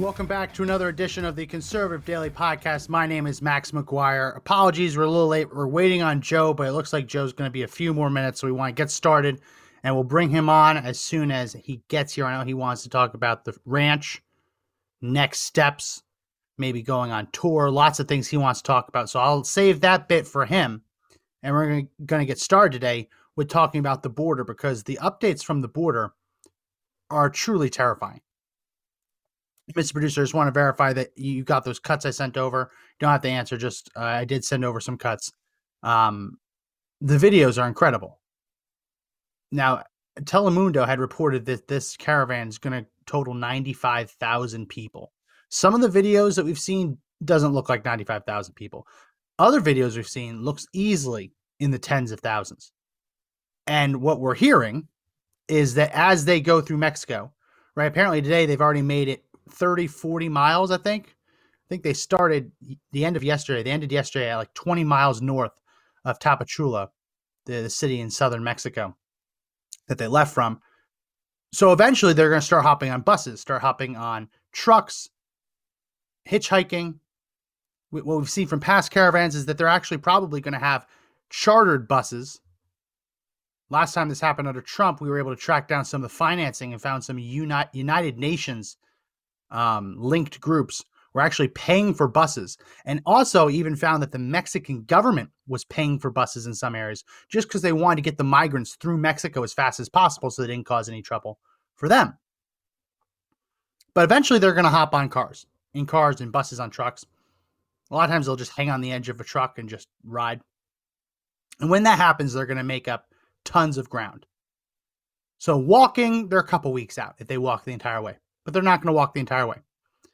Welcome back to another edition of the Conservative Daily Podcast. My name is Max McGuire. Apologies, we're a little late. We're waiting on Joe, but it looks like Joe's going to be a few more minutes, so we want to get started, and we'll bring him on as soon as he gets here. I know he wants to talk about the ranch, next steps, maybe going on tour, lots of things he wants to talk about. So I'll save that bit for him, and we're going to get started today with talking about the border because the updates from the border are truly terrifying. Mr. Producer, I just want to verify that you got those cuts I sent over. You don't have to answer, just uh, I did send over some cuts. Um, the videos are incredible. Now, Telemundo had reported that this caravan is going to total 95,000 people. Some of the videos that we've seen doesn't look like 95,000 people. Other videos we've seen looks easily in the tens of thousands. And what we're hearing is that as they go through Mexico, right? Apparently today they've already made it 30, 40 miles, I think. I think they started the end of yesterday. They ended yesterday at like 20 miles north of Tapachula, the, the city in southern Mexico that they left from. So eventually they're going to start hopping on buses, start hopping on trucks, hitchhiking. Wh- What we've seen from past caravans is that they're actually probably going to have chartered buses. Last time this happened under Trump, we were able to track down some of the financing and found some United Nations um, linked groups were actually paying for buses and also even found that the Mexican government was paying for buses in some areas just because they wanted to get the migrants through Mexico as fast as possible so they didn't cause any trouble for them. But eventually they're going to hop on cars, in cars and buses on trucks. A lot of times they'll just hang on the edge of a truck and just ride. And when that happens, they're going to make up tons of ground. So walking, they're a couple weeks out if they walk the entire way, but they're not going to walk the entire way.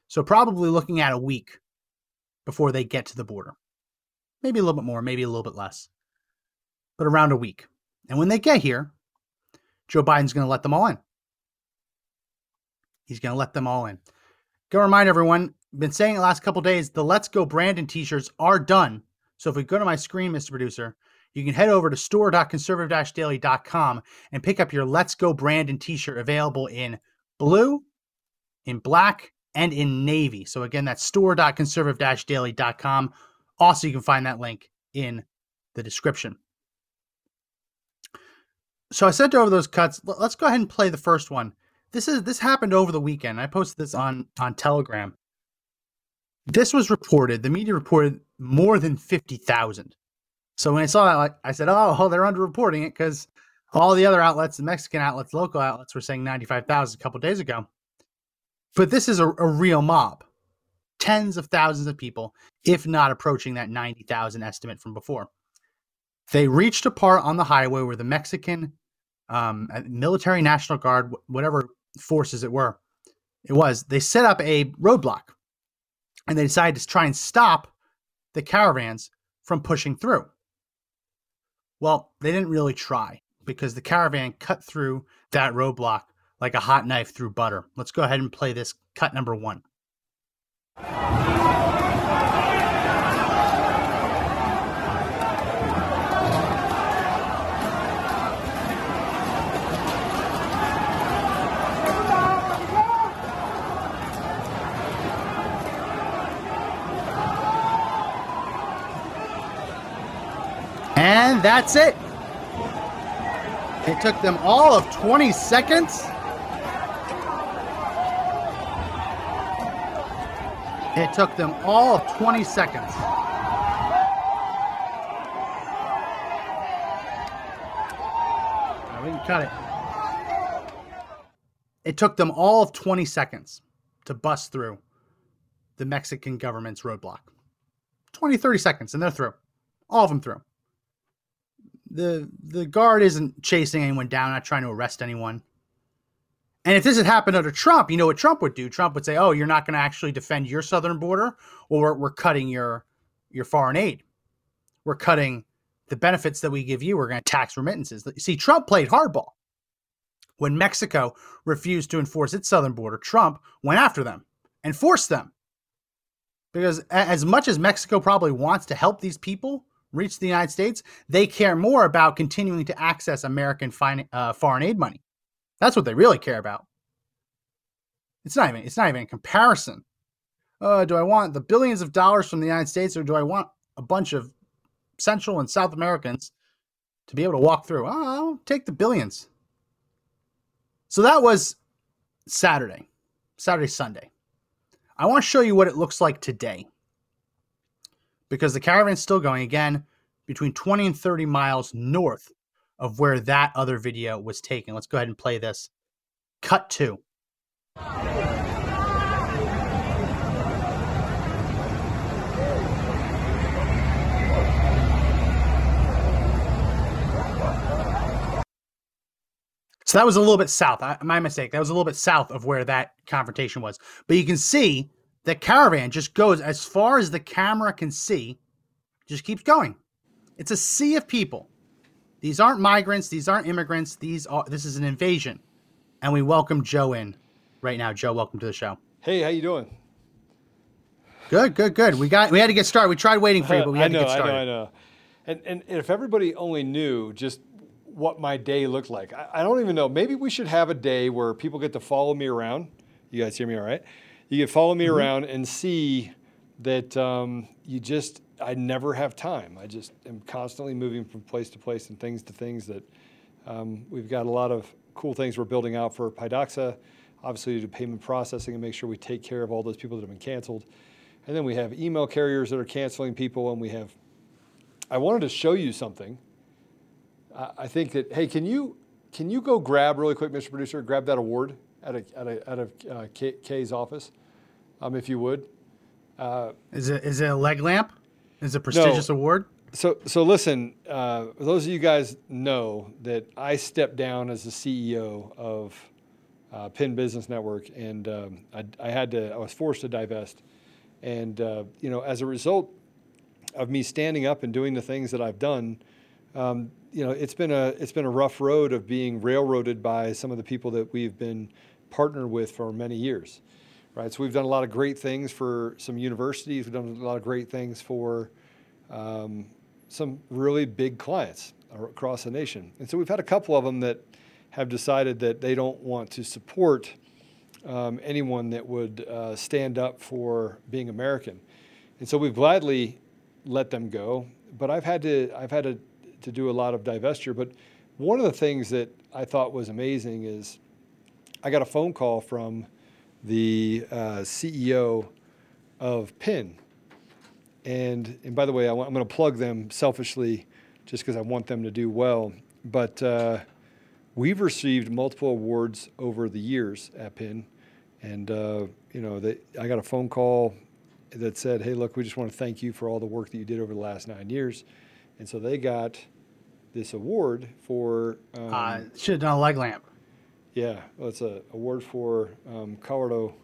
So probably looking at a week before they get to the border. Maybe a little bit more, maybe a little bit less, but around a week. And when they get here, Joe Biden's going to let them all in. He's going to let them all in. Go remind everyone, been saying the last couple days, the Let's Go Brandon t-shirts are done. So if we go to my screen, Mr. Producer, you can head over to store.conservative-daily.com and pick up your Let's Go Brandon t-shirt available in blue, in black, and in navy. So again, that's store.conservative-daily.com. Also, you can find that link in the description. So I sent over those cuts. Let's go ahead and play the first one. This is this happened over the weekend. I posted this on on Telegram. This was reported. The media reported more than fifty thousand. So when I saw that, I said, "Oh, oh they're underreporting it because all the other outlets, the Mexican outlets, local outlets, were saying ninety-five thousand a couple days ago." But this is a, a real mob, tens of thousands of people, if not approaching that ninety thousand estimate from before. They reached a part on the highway where the Mexican um, uh, military, National Guard, whatever forces it were, it was. They set up a roadblock, and they decided to try and stop the caravans from pushing through. Well, they didn't really try because the caravan cut through that roadblock like a hot knife through butter. Let's go ahead and play this cut number one. And that's it. It took them all of 20 seconds. It took them all of 20 seconds. Now we can cut it. It took them all of 20 seconds to bust through the Mexican government's roadblock. 20, 30 seconds, and they're through. All of them through. The the guard isn't chasing anyone down, not trying to arrest anyone. And if this had happened under Trump, you know what Trump would do? Trump would say, "Oh, you're not going to actually defend your southern border, or we're cutting your your foreign aid. We're cutting the benefits that we give you. We're going to tax remittances." See, Trump played hardball. When Mexico refused to enforce its southern border, Trump went after them and forced them. Because as much as Mexico probably wants to help these people reach the United States, they care more about continuing to access American uh, foreign aid money. That's what they really care about. It's not even it's not even a comparison. Uh, do I want the billions of dollars from the United States, or do I want a bunch of Central and South Americans to be able to walk through? I'll take the billions. So that was Saturday, Saturday, Sunday. I want to show you what it looks like today because the caravan's still going again between 20 and 30 miles north of where that other video was taken. Let's go ahead and play this. Cut two. So that was a little bit south. I, my mistake. That was a little bit south of where that confrontation was. But you can see the caravan just goes as far as the camera can see, just keeps going. It's a sea of people. These aren't migrants. These aren't immigrants. These are. This is an invasion, and we welcome Joe in right now. Joe, welcome to the show. Hey, how you doing? Good, good, good. We got. We had to get started. We tried waiting for you, but we had know, to get started. I know, I know. And, and if everybody only knew just what my day looked like, I, I don't even know. Maybe we should have a day where people get to follow me around. You guys hear me all right? You can follow me mm-hmm. around and see that um, you just I never have time. I just am constantly moving from place to place and things to things that um, we've got a lot of cool things we're building out for PIDOXA. Obviously, to do payment processing and make sure we take care of all those people that have been canceled. And then we have email carriers that are canceling people, and we have. I wanted to show you something. I think that hey, can you can you go grab really quick, Mr. Producer, grab that award out of out of, out of uh, Kay's office, um, if you would. Uh, is it is it a leg lamp? Is it a prestigious no. award? So, so listen, uh, those of you guys know that I stepped down as the CEO of uh, PIN Business Network, and um, I, I, had to, I was forced to divest. And, uh, you know, as a result of me standing up and doing the things that I've done, um, you know, it's been a, it's been a rough road of being railroaded by some of the people that we've been partnered with for many years right? So we've done a lot of great things for some universities. We've done a lot of great things for um, some really big clients across the nation. And so we've had a couple of them that have decided that they don't want to support um, anyone that would uh, stand up for being American. And so we've gladly let them go. But I've had to I've had to, to do a lot of divestiture. But one of the things that I thought was amazing is I got a phone call from the uh, CEO of Pin. And, and by the way, I am going to plug them selfishly just because I want them to do well. But uh, we've received multiple awards over the years at Pin. And, uh, you know, they, I got a phone call that said, hey, look, we just want to thank you for all the work that you did over the last nine years. And so they got this award for. Um, uh, should have done a leg lamp. Yeah, well, it's a award for um, Colorado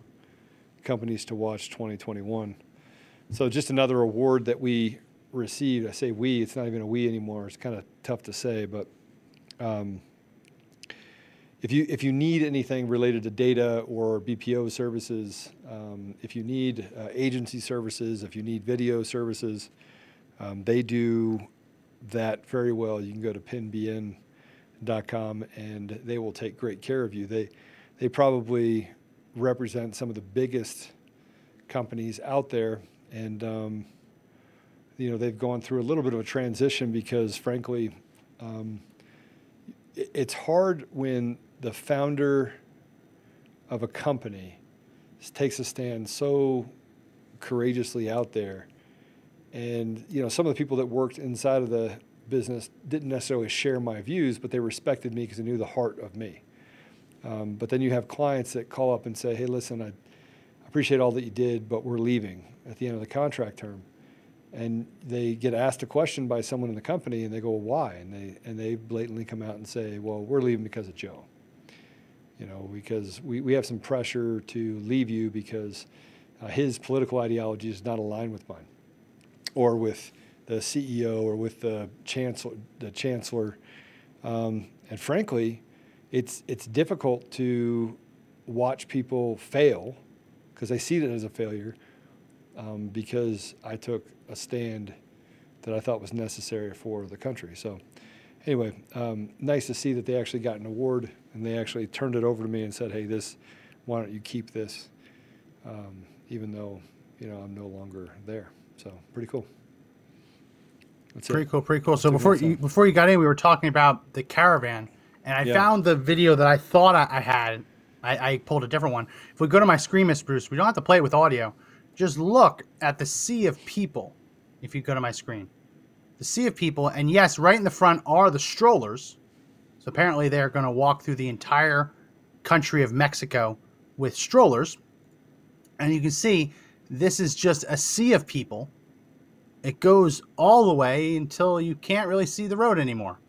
companies to watch 2021. So just another award that we received. I say we; it's not even a we anymore. It's kind of tough to say, but um, if you if you need anything related to data or BPO services, um, if you need uh, agency services, if you need video services, um, they do that very well. You can go to PINBN com and they will take great care of you. They, they probably represent some of the biggest companies out there. And, um, you know, they've gone through a little bit of a transition because, frankly, um, it's hard when the founder of a company takes a stand so courageously out there. And, you know, some of the people that worked inside of the business didn't necessarily share my views, but they respected me because they knew the heart of me. Um, but then you have clients that call up and say, "Hey, listen, I appreciate all that you did, but we're leaving at the end of the contract term." And they get asked a question by someone in the company, and they go, well, "Why?" And they and they blatantly come out and say, "Well, we're leaving because of Joe." you know, because we, we have some pressure to leave you because uh, his political ideology is not aligned with mine, or with the CEO, or with the chancellor. The chancellor, um, and frankly, it's it's difficult to watch people fail because they see that as a failure um, because I took a stand that I thought was necessary for the country. So, anyway, um, nice to see that they actually got an award and they actually turned it over to me and said, "Hey, this, why don't you keep this?" Um, even though you know I'm no longer there. So pretty cool. That's pretty it. cool, pretty cool. So before you before you got in, we were talking about the caravan, and I yeah. found the video that I thought I, I had. I, I, pulled a different one. If we go to my screen, Miss Bruce, we don't have to play it with audio. Just look at the sea of people. If you go to my screen, the sea of people, and yes, right in the front are the strollers. So apparently, they're going to walk through the entire country of Mexico with strollers, and you can see this is just a sea of people. It goes all the way until you can't really see the road anymore.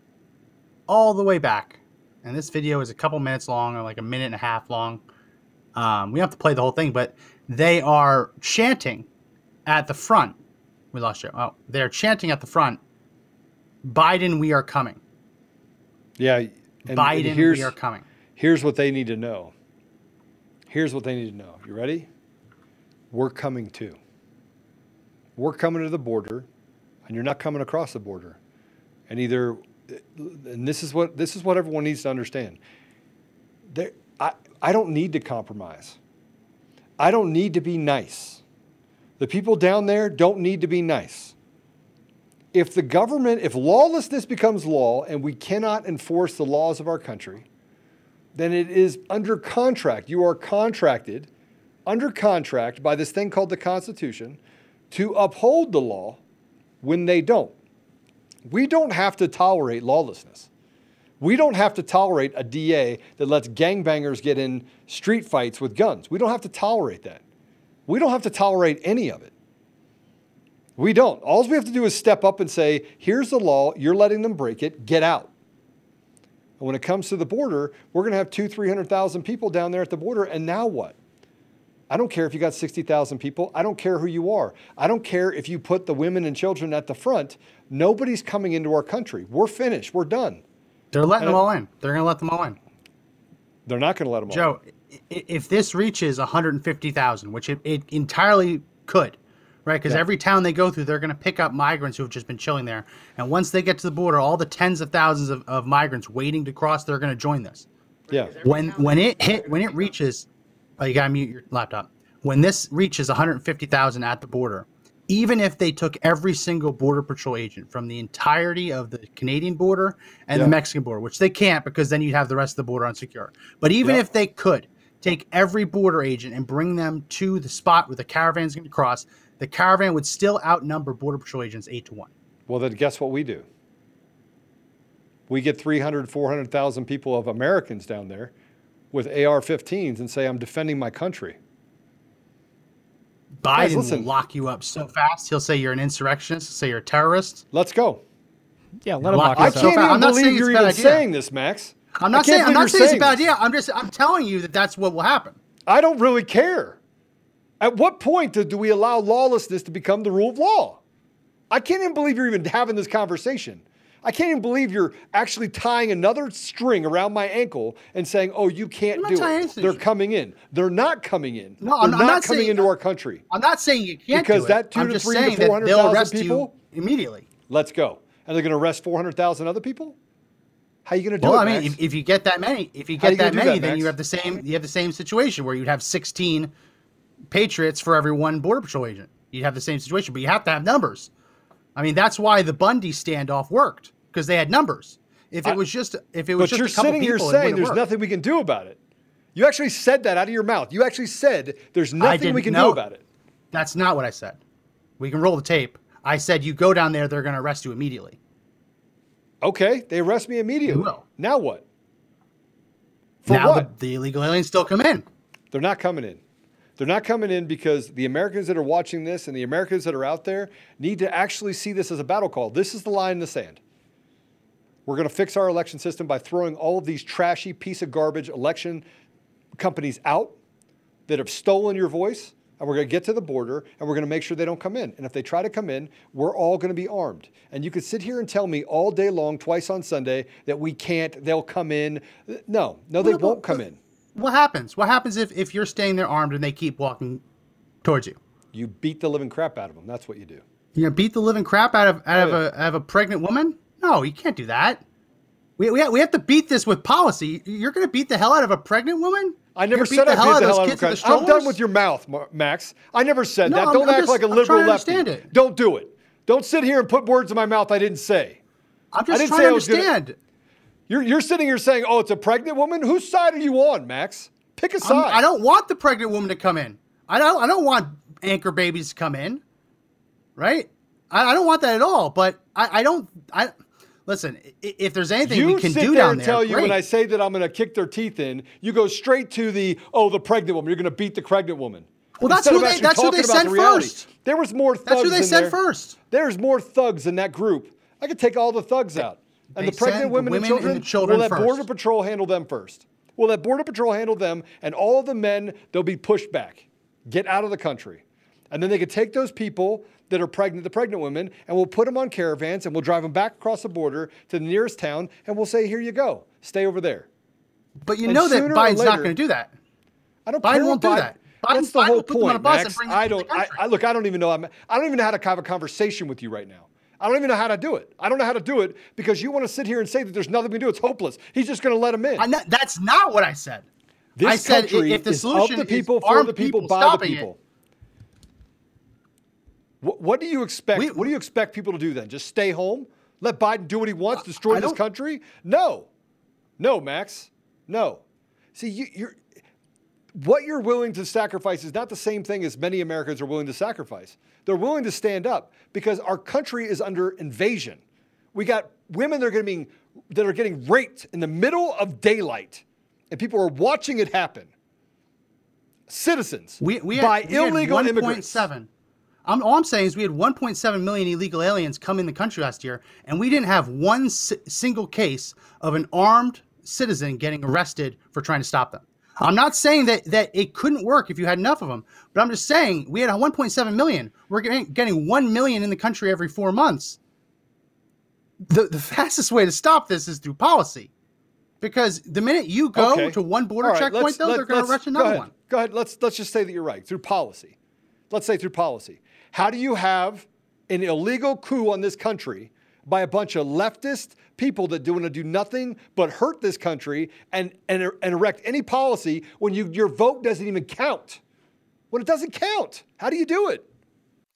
All the way back. And this video is a couple minutes long, or like a minute and a half long. Um, we have to play the whole thing, but they are chanting at the front. We lost you. Oh, they're chanting at the front. Biden, we are coming. Yeah, Biden, we are coming. Here's what they need to know. Here's what they need to know. You ready? We're coming too. We're coming to the border, and you're not coming across the border. And either, and this is what this is what everyone needs to understand. There, I, I don't need to compromise. I don't need to be nice. The people down there don't need to be nice. If the government, if lawlessness becomes law and we cannot enforce the laws of our country, then it is under contract. You are contracted under contract by this thing called the Constitution to uphold the law when they don't. We don't have to tolerate lawlessness. We don't have to tolerate a DA that lets gangbangers get in street fights with guns. We don't have to tolerate that. We don't have to tolerate any of it. We don't. All we have to do is step up and say, here's the law, you're letting them break it, get out. And when it comes to the border, we're going to have two, 300,000 people down there at the border, and now what? I don't care if you got 60,000 people. I don't care who you are. I don't care if you put the women and children at the front. Nobody's coming into our country. We're finished. We're done. They're letting and them all in. They're going to let them all in. They're not going to let them Joe, all in. Joe, if this reaches 150,000, which it, it entirely could, right? Because yeah. every town they go through, they're going to pick up migrants who have just been chilling there. And once they get to the border, all the tens of thousands of, of migrants waiting to cross, they're going to join this. Yeah. When when it hit when it reaches Oh, you gotta mute your laptop. When this reaches 150,000 at the border, even if they took every single border patrol agent from the entirety of the Canadian border and yeah. the Mexican border, which they can't because then you'd have the rest of the border unsecure. But even yeah. if they could take every border agent and bring them to the spot where the caravan's going to cross, the caravan would still outnumber border patrol agents eight to one. Well, then guess what we do? We get 300, 400,000 people of Americans down there with AR-15s and say, "I'm defending my country." Biden Guys, will lock you up so fast. He'll say you're an insurrectionist. He'll say you're a terrorist. Let's go. Yeah, let him lock, lock I can't even believe you're even saying this, Max. I'm not saying I'm not saying it's a bad idea. I'm just I'm telling you that that's what will happen. I don't really care. At what point do, do we allow lawlessness to become the rule of law? I can't even believe you're even having this conversation. I can't even believe you're actually tying another string around my ankle and saying, "Oh, you can't do it." Anything. They're coming in. They're not coming in. No, I'm, They're I'm not, not, coming saying, into our country. I'm not saying you can't because that two I'm to three to four hundred thousand people immediately. Let's go. And they're going to arrest four hundred thousand other people. How are you going to do well, it? I mean, if, if, you get that many, if you get you that many, that, then you have the same. You have the same situation where you'd have 16 patriots for every one border patrol agent. You'd have the same situation, but you have to have numbers. I mean, that's why the Bundy standoff worked because they had numbers. If it was just if it was but just you're a couple sitting here saying there's worked. nothing we can do about it. You actually said that out of your mouth. You actually said there's nothing we can do about it. That's not what I said. We can roll the tape. I said you go down there, they're going to arrest you immediately. Okay, they arrest me immediately. Now what? For now what? The, the illegal aliens still come in. They're not coming in. They're not coming in because the Americans that are watching this and the Americans that are out there need to actually see this as a battle call. This is the line in the sand. We're going to fix our election system by throwing all of these trashy piece of garbage election companies out that have stolen your voice, and we're going to get to the border and we're going to make sure they don't come in. And if they try to come in, we're all going to be armed. And you could sit here and tell me all day long, twice on Sunday, that we can't, they'll come in. No, no, they won't come in. What happens? What happens if, if you're staying there armed and they keep walking towards you? You beat the living crap out of them. That's what you do. You gonna beat the living crap out of out Oh, of a out of a pregnant woman? No, you can't do that. We, we, we have to beat this with policy. You're gonna beat the hell out of a pregnant woman? I never said gonna I beat the hell out of kids with Christ. the I'm done with your mouth, Max. I never said No, that. I'm- Don't I'm act just- like a liberal to lefty. understand it. Don't do it. Don't sit here and put words in my mouth I didn't say. I'm just trying to I was gonna- understand. You're, you're sitting here saying, oh, it's a pregnant woman? Whose side are you on, Max? Pick a I'm- side. I don't want the pregnant woman to come in. I don't. I don't want anchor babies to come in. Right? I, I don't want that at all. But I, I don't. I listen. If there's anything you we can sit do there down and there, tell you when. I say that I'm going to kick their teeth in, you go straight to the, oh, the pregnant woman. You're going to beat the pregnant woman. Well, that's who they- that's who they sent the first. There was more thugs That's who they sent there. first. There's more thugs in that group. I could take all the thugs out. And They the pregnant the women, women and and children, the children we'll let first. Border Patrol handle them first. We'll let Border Patrol handle them, and all of the men, they'll be pushed back. Get out of the country. And then they could take those people that are pregnant, the pregnant women, and we'll put them on caravans and we'll drive them back across the border to the nearest town and we'll say, here you go, stay over there. But you and know that Biden's not going to do that. I don't Biden won't do about- that. Biden- That's the Biden whole will put them on a point, bus Max. I don't. I. I look. I don't even know. I'm, I don't even know how to have a conversation with you right now. I don't even know how to do it. I don't know how to do it because you want to sit here and say that there's nothing we can do. It's hopeless. He's just going to let him in. Not, that's not what I said. this I said country if the is solution of the people, for the people, people by the people. What, what do you expect? We- what do you expect people to do then? Just stay home? Let Biden do what he wants, destroy this country? No, no, Max, no. See, you, you're what you're willing to sacrifice is not the same thing as many Americans are willing to sacrifice. They're willing to stand up because our country is under invasion. We got women that are be that are getting raped in the middle of daylight, and people are watching it happen. Citizens We, we by had, we had illegal immigrants. 1.7. I'm, all I'm saying is we had 1.7 million illegal aliens come in the country last year, and we didn't have one si- single case of an armed citizen getting arrested for trying to stop them. I'm not saying that, that it couldn't work if you had enough of them, but I'm just saying we had a 1.7 million. We're getting, getting 1 million in the country every four months. The, the fastest way to stop this is through policy. Because the minute you go Okay. to one border right, checkpoint, though, let- they're going to rush another ahead. one. Go ahead. Let's let's just say that you're right through policy. Let's say through policy. How do you have an illegal coup on this country by a bunch of leftist people that do want to do nothing but hurt this country and and, and erect any policy when you your vote doesn't even count? When it doesn't count, how do you do it?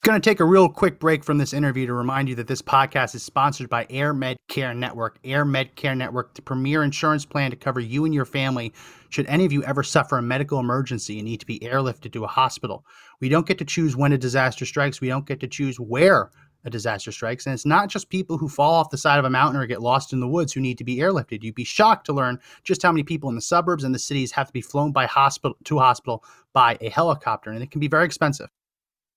Going to take a real quick break from this interview to remind you that this podcast is sponsored by Air Med Care Network. Air Med Care Network, the premier insurance plan to cover you and your family should any of you ever suffer a medical emergency and need to be airlifted to a hospital. We don't get to choose when a disaster strikes, we don't get to choose where a disaster strikes. And it's not just people who fall off the side of a mountain or get lost in the woods who need to be airlifted. You'd be shocked to learn just how many people in the suburbs and the cities have to be flown by hospital to hospital by a helicopter, and it can be very expensive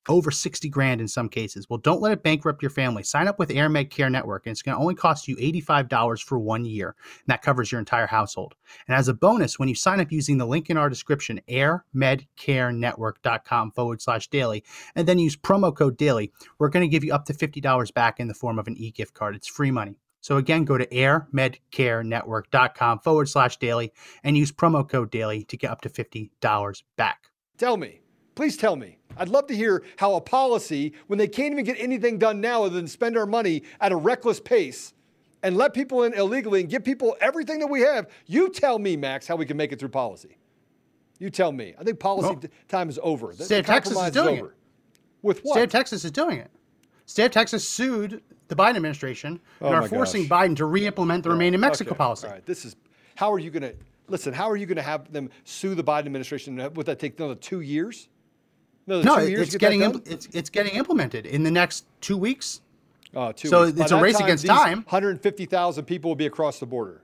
over 60 grand in some cases. Well, don't let it bankrupt your family. Sign up with AirMed Care Network, and it's going to only cost you $85 for one year, and that covers your entire household. And as a bonus, when you sign up using the link in our description, airmedcarenetwork.com forward slash daily, and then use promo code daily, we're going to give you up to $50 back in the form of an e gift card. It's free money. So again, go to airmedcarenetwork.com forward slash daily and use promo code daily to get up to $50 back. Tell me. Please tell me. I'd love to hear how a policy, when they can't even get anything done now other than spend our money at a reckless pace and let people in illegally and give people everything that we have, you tell me, Max, how we can make it through policy. You tell me. I think policy Well, time is over. The- State of Texas is doing it. over. With what? State of Texas is doing it. State of Texas sued the Biden administration Oh and are forcing gosh. Biden to re-implement the Remain in Mexico Okay, policy. All right. This is how are you going to listen? How are you going to have them sue the Biden administration? Would that take another two years? No, two it's get getting impl- it's it's getting implemented in the next two weeks. Oh, two So weeks. By it's a race time, against time. 150,000 people will be across the border.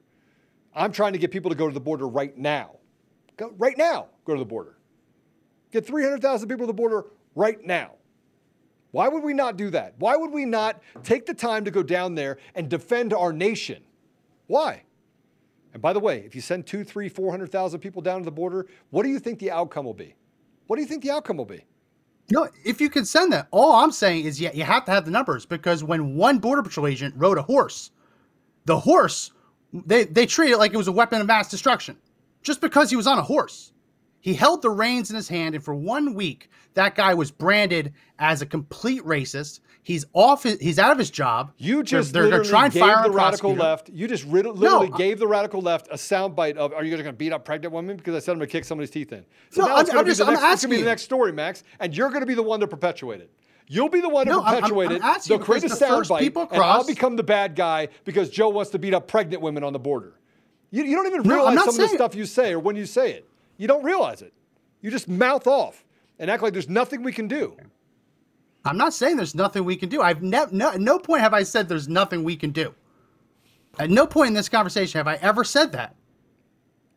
I'm trying to get people to go to the border right now. Go right now. Go to the border. Get 300,000 people to the border right now. Why would we not do that? Why would we not take the time to go down there and defend our nation? Why? And by the way, if you send two, three, four hundred thousand people down to the border, what do you think the outcome will be? What do you think the outcome will be? No, if you can send that, all I'm saying is yeah, you have to have the numbers because when one border patrol agent rode a horse, the horse they they treat it like it was a weapon of mass destruction, just because he was on a horse. He held the reins in his hand, and for one week, that guy was branded as a complete racist. He's off. His, he's out of his job. You just they're, they're, they're trying gave to fire the radical left. You just rid- literally No, gave the radical left a soundbite of, "Are you guys going to beat up pregnant women?" Because I said I'm going to kick somebody's teeth in. So No, now it's I'm- going I'm to be just- the I'm next. It's going to be the next story, Max, and you're going to be the one to perpetuate it. You'll be the one to No, I'm- I'm- perpetuate I'm it. asking They'll create a soundbite, and I'll become the bad guy because Joe wants to beat up pregnant women on the border. You, you don't even realize not some of the stuff you say or when you say it. You don't realize it. You just mouth off and act like there's nothing we can do. I'm not saying there's nothing we can do. I've never, no, no point have I said there's nothing we can do. At no point in this conversation have I ever said that.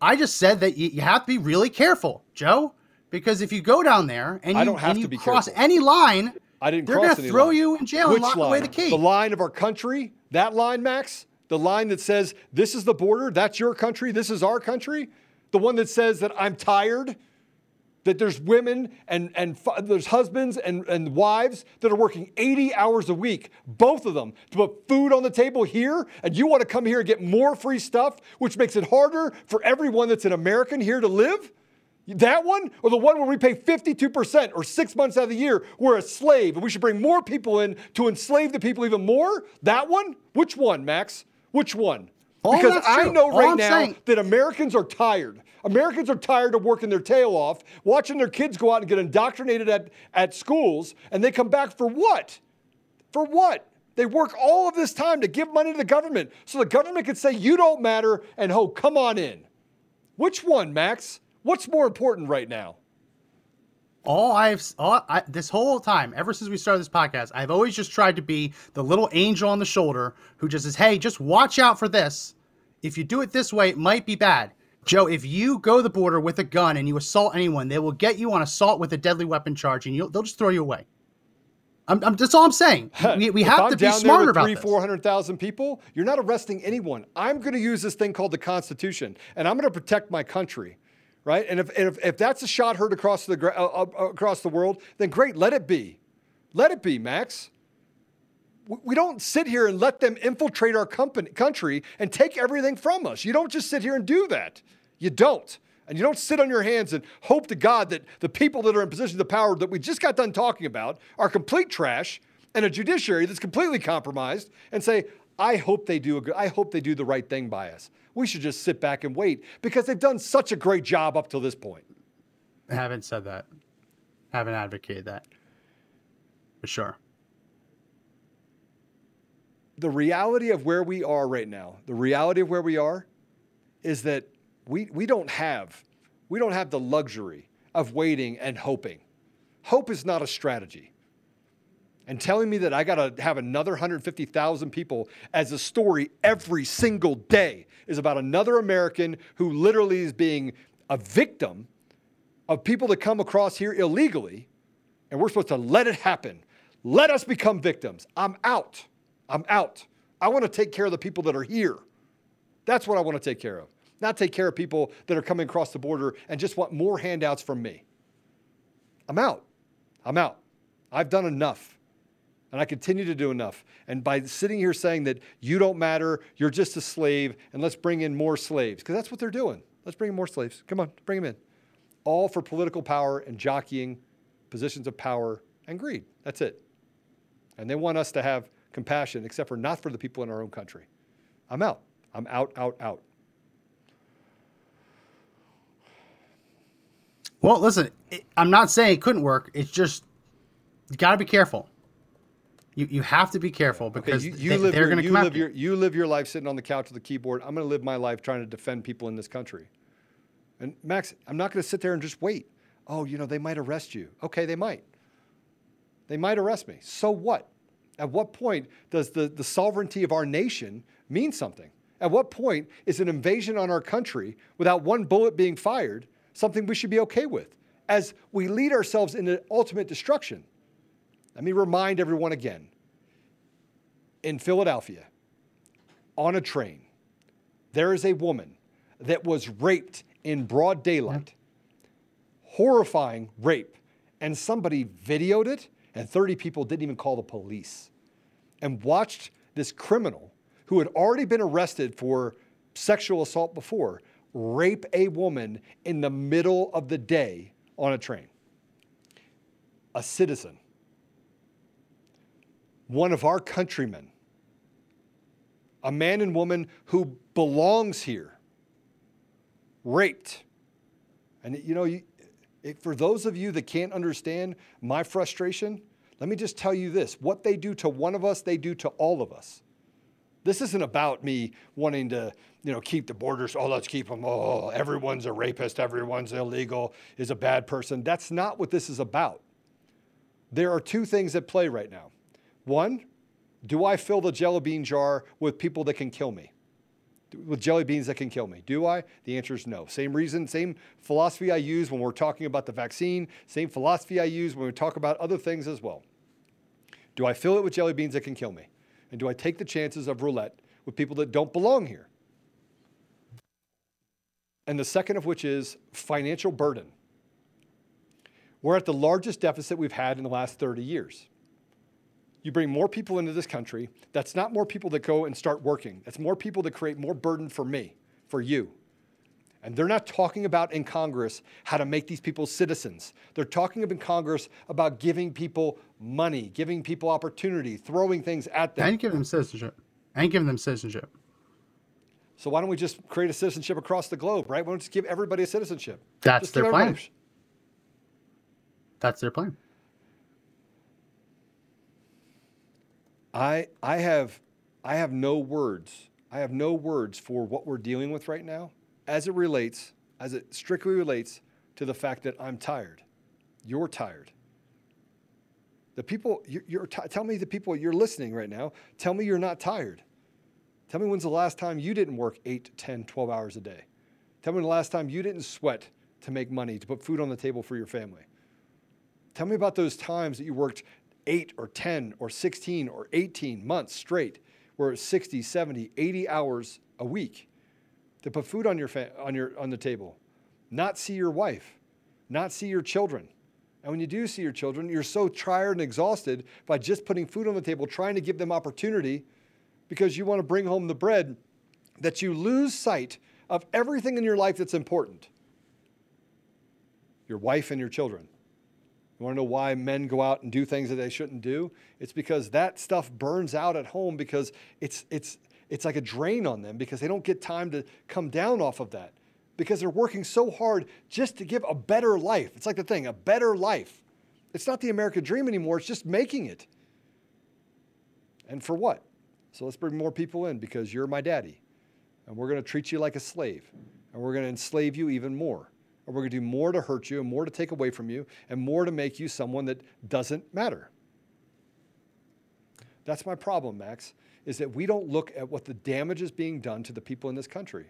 I just said that you, you have to be really careful, Joe, because if you go down there and you, don't have and to you be cross careful. any line, I didn't they're cross gonna throw line. you in jail Which and lock line? away the key. The line of our country, that line, Max, the line that says this is the border, that's your country, this is our country, the one that says that I'm tired, that there's women and and fa- there's husbands and and wives that are working 80 hours a week, both of them, to put food on the table here, and you want to come here and get more free stuff, which makes it harder for everyone that's an American here to live. That one or the one where we pay 52% or six months out of the year, we're a slave and we should bring more people in to enslave the people even more? That one? Which one, Max? Which one? All because I know All right I'm now saying- that Americans are tired. Americans are tired of working their tail off, watching their kids go out and get indoctrinated at, at schools, and they come back for what? For what? They work all of this time to give money to the government so the government could say, you don't matter, and ho, come on in. Which one, Max? What's more important right now? All I've all I, this whole time, ever since we started this podcast, I've always just tried to be the little angel on the shoulder who just says, "Hey, just watch out for this. If you do it this way, it might be bad." Joe, if you go the border with a gun and you assault anyone, they will get you on assault with a deadly weapon charge, and you'll, they'll just throw you away. I'm, I'm, that's all I'm saying. We, we have I'm to be there smarter with about three, four hundred thousand people. You're not arresting anyone. I'm going to use this thing called the Constitution, and I'm going to protect my country, right? And if, if, if that's a shot heard across the uh, uh, across the world, then great. Let it be. Let it be, Max. We- don't sit here and let them infiltrate our company, country and take everything from us. You don't just sit here and do that. You don't. And you don't sit on your hands and hope to God that the people that are in positions of power that we just got done talking about are complete trash and a judiciary that's completely compromised and say, I hope they do a good, I hope they do the right thing by us. We should just sit back and wait because they've done such a great job up till this point. I haven't said that. I Haven't advocated that. For sure. the reality of where we are right now, the reality of where we are is that we, we don't have we don't have the luxury of waiting and hoping. Hope is not a strategy. And telling me that I got to have another 150,000 people as a story every single day is about another American who literally is being a victim of people that come across here illegally, and we're supposed to let it happen. Let us become victims. I'm out. I'm out. I want to take care of the people that are here. That's what I want to take care of. Not take care of people that are coming across the border and just want more handouts from me. I'm out. I'm out. I've done enough. And I continue to do enough. And by sitting here saying that you don't matter, you're just a slave, and let's bring in more slaves, because that's what they're doing. Let's bring in more slaves. Come on, bring them in. All for political power and jockeying positions of power and greed. That's it. And they want us to have compassion, except for not for the people in our own country. I'm out. I'm out, out, out. Well, listen, I'm not saying it couldn't work. It's just you got to be careful. You you have to be careful Okay, because you, you they, your, going to come live after your you live your life sitting on the couch with a keyboard. I'm going to live my life trying to defend people in this country. And Max, I'm not going to sit there and just wait. Oh, you know, they might arrest you. Okay, they might. They might arrest me. So what? At what point does the, the sovereignty of our nation mean something? At what point is an invasion on our country without one bullet being fired something we should be okay with as we lead ourselves into ultimate destruction? Let me remind everyone again in Philadelphia, on a train, there is a woman that was raped in broad daylight. Horrifying rape. And somebody videoed it, and 30 people didn't even call the police and watched this criminal who had already been arrested for sexual assault before rape a woman in the middle of the day on a train. A citizen, one of our countrymen, a man and woman who belongs here, raped. And you know, you, for those of you that can't understand my frustration, let me just tell you this what they do to one of us, they do to all of us. This isn't about me wanting to, you know, keep the borders. Oh, let's keep them. Oh, everyone's a rapist. Everyone's illegal. Is a bad person. That's not what this is about. There are two things at play right now. One, do I fill the jelly bean jar with people that can kill me? With jelly beans that can kill me? Do I? The answer is no. Same reason, same philosophy I use when we're talking about the vaccine, same philosophy I use when we talk about other things as well. Do I fill it with jelly beans that can kill me? And do I take the chances of roulette with people that don't belong here? And the second of which is financial burden. We're at the largest deficit we've had in the last 30 years. You bring more people into this country, that's not more people that go and start working. That's more people that create more burden for me, for you. And they're not talking about in Congress how to make these people citizens. They're talking in Congress about giving people money, giving people opportunity, throwing things at them. And giving them citizenship. And giving them citizenship. So why don't we just create a citizenship across the globe, right? Why don't we just give everybody a citizenship? That's just their plan. That's their plan. I I have I have no words. I have no words for what we're dealing with right now as it relates, as it strictly relates to the fact that I'm tired. You're tired. The people, you're, you're t- tell me the people you're listening right now, tell me you're not tired. Tell me when's the last time you didn't work 8, 10, 12 hours a day. Tell me the last time you didn't sweat to make money, to put food on the table for your family. Tell me about those times that you worked 8 or 10 or 16 or 18 months straight, where it's 60, 70, 80 hours a week to put food on your, fa- on your on the table, not see your wife, not see your children. And when you do see your children, you're so tired and exhausted by just putting food on the table, trying to give them opportunity because you want to bring home the bread that you lose sight of everything in your life that's important. Your wife and your children. You want to know why men go out and do things that they shouldn't do? It's because that stuff burns out at home because it's it's it's like a drain on them because they don't get time to come down off of that because they're working so hard just to give a better life. It's like the thing, a better life. It's not the American dream anymore, it's just making it. And for what? So let's bring more people in because you're my daddy. And we're going to treat you like a slave. And we're going to enslave you even more. And we're going to do more to hurt you and more to take away from you and more to make you someone that doesn't matter. That's my problem, Max is that we don't look at what the damage is being done to the people in this country.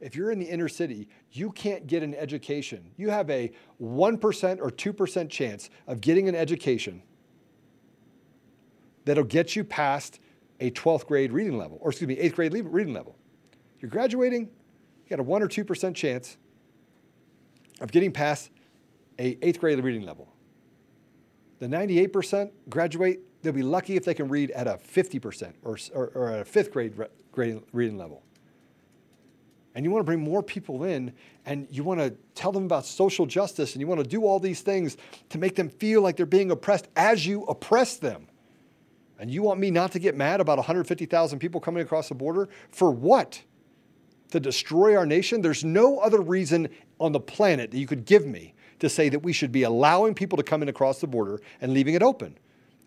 If you're in the inner city, you can't get an education. You have a 1% or 2% chance of getting an education that'll get you past a 12th grade reading level, or excuse me, 8th grade reading level. You're graduating, got a 1 or 2% chance of getting past a 8th grade reading level. The 98% graduate they'll be lucky if they can read at a 50% or, or, or at a fifth grade, grade reading level. And you want to bring more people in and you want to tell them about social justice and you want to do all these things to make them feel like they're being oppressed as you oppress them. And you want me not to get mad about 150,000 people coming across the border? For what? To destroy our nation? There's no other reason on the planet that you could give me to say that we should be allowing people to come in across the border and leaving it open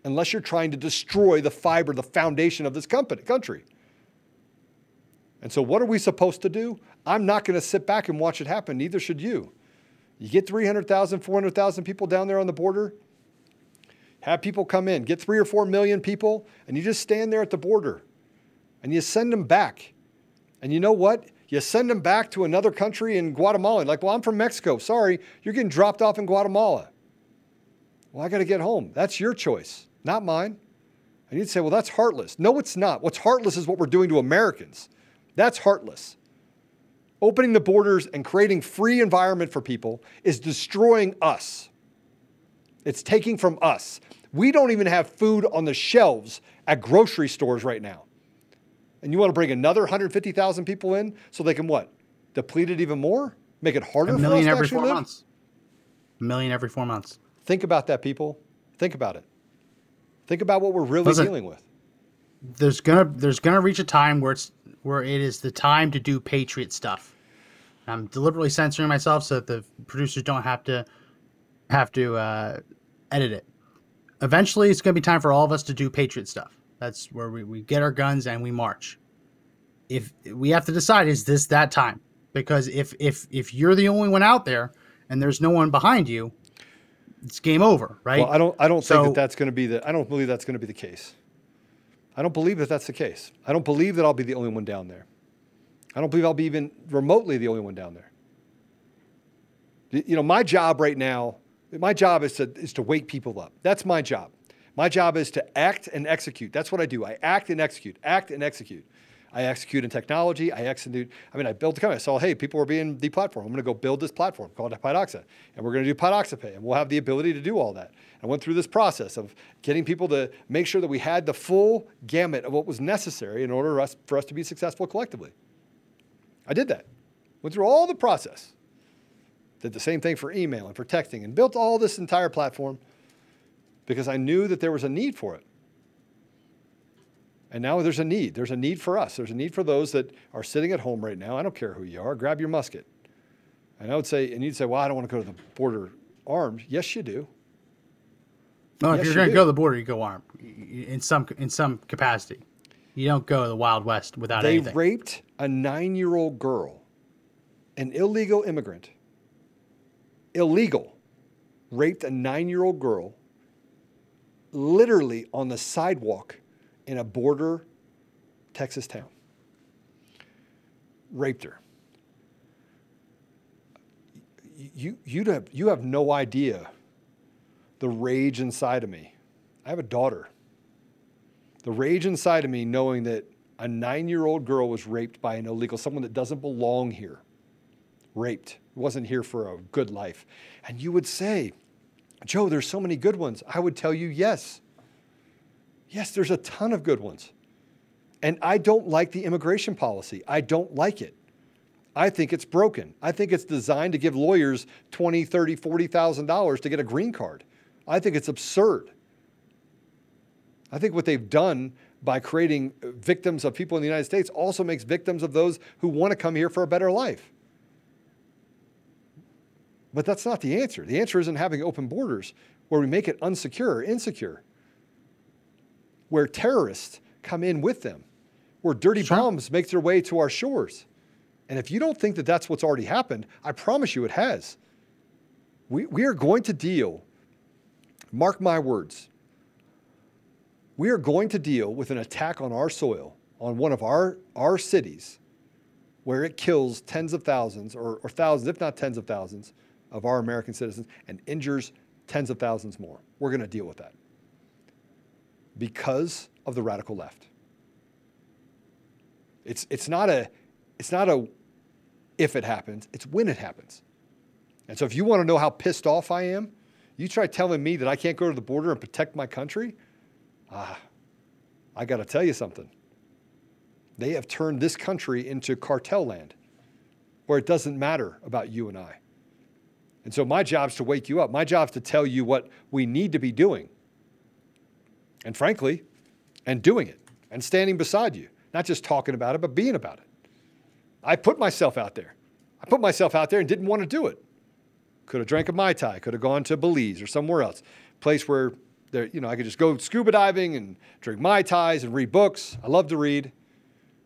unless you're trying to destroy the fiber, the foundation of this company, country. And so, what are we supposed to do? I'm not going to sit back and watch it happen. Neither should you. You get 300,000, 400,000 people down there on the border, have people come in, get three or four million people, and you just stand there at the border and you send them back. And you know what? You send them back to another country in Guatemala. Like, well, I'm from Mexico. Sorry, you're getting dropped off in Guatemala. Well, I got to get home. That's your choice not mine. And you'd say, well, that's heartless. No, it's not. What's heartless is what we're doing to Americans. That's heartless. Opening the borders and creating free environment for people is destroying us. It's taking from us. We don't even have food on the shelves at grocery stores right now. And you want to bring another 150,000 people in so they can what? Deplete it even more? Make it harder A for us million every four live? months. A million every four months. Think about that, people. Think about it. Think about what we're really Listen. dealing with. There's gonna there's gonna reach a time where it's where it is the time to do patriot stuff. I'm deliberately censoring myself so that the producers don't have to have to uh, edit it. Eventually, it's gonna be time for all of us to do patriot stuff. That's where we, we get our guns and we march. If we have to decide, is this that time? Because if if if you're the only one out there and there's no one behind you, it's game over, right? Well, I don't. I don't think that that's going to be the. I don't believe that's going to be the case. I don't believe that that's the case. I don't believe that I'll be the only one down there. I don't believe I'll be even remotely the only one down there. You know, my job right now. My job is to is to wake people up. That's my job. My job is to act and execute. That's what I do. I act and execute. Act and execute. I execute in technology. I execute. I mean, I built the company. I saw, hey, people are being deplatformed. I'm going to go build this platform called PIDOXA, and we're going to do Pydoxapay, and we'll have the ability to do all that. I went through this process of getting people to make sure that we had the full gamut of what was necessary in order for us, for us to be successful collectively. I did that. Went through all the process. Did the same thing for email and for texting, and built all this entire platform because I knew that there was a need for it. And now there's a need. There's a need for us. There's a need for those that are sitting at home right now. I don't care who you are. Grab your musket. And I would say, and you'd say, well, I don't want to go to the border armed. Yes, you do. No, if you're you going to go to the border, you go armed in some in some capacity. You don't go to the Wild West without They anything. They raped a nine year old girl, an illegal immigrant, illegal, raped a nine year old girl literally on the sidewalk in a border Texas town. Raped her. You, you, have, you have no idea the rage inside of me. I have a daughter the rage inside of me knowing that a nine year old girl was raped by an illegal, someone that doesn't belong here, raped, wasn't here for a good life. And you would say, Joe, there's so many good ones. I would tell you, yes. Yes, there's a ton of good ones. And I don't like the immigration policy. I don't like it. I think it's broken. I think it's designed to give lawyers twenty, thirty, forty thousand dollars to get a green card. I think it's absurd. I think what they've done by creating victims of people in the United States also makes victims of those who want to come here for a better life. But that's not the answer. The answer isn't having open borders where we make it unsecure or insecure, where terrorists come in with them, where dirty Sure. bombs make their way to our shores. And if you don't think that that's what's already happened, I promise you it has. We, we are going to deal, mark my words, we are going to deal with an attack on our soil, on one of our, our cities, where it kills tens of thousands or, or thousands, if not tens of thousands, of our American citizens and injures tens of thousands more. We're going to deal with that because of the radical left. It's, it's, not a, it's not a if it happens, it's when it happens. And so if you want to know how pissed off I am, you try telling me that I can't go to the border and protect my country. Ah, I got to tell you something. They have turned this country into cartel land where it doesn't matter about you and I. And so my job's to wake you up. My job's to tell you what we need to be doing. And frankly, and doing it and standing beside you, not just talking about it, but being about it. I put myself out there. I put myself out there and didn't want to do it. Could have drank a Mai Tai, could have gone to Belize or somewhere else, place where there, you know, I could just go scuba diving and drink Mai Tais and read books. I love to read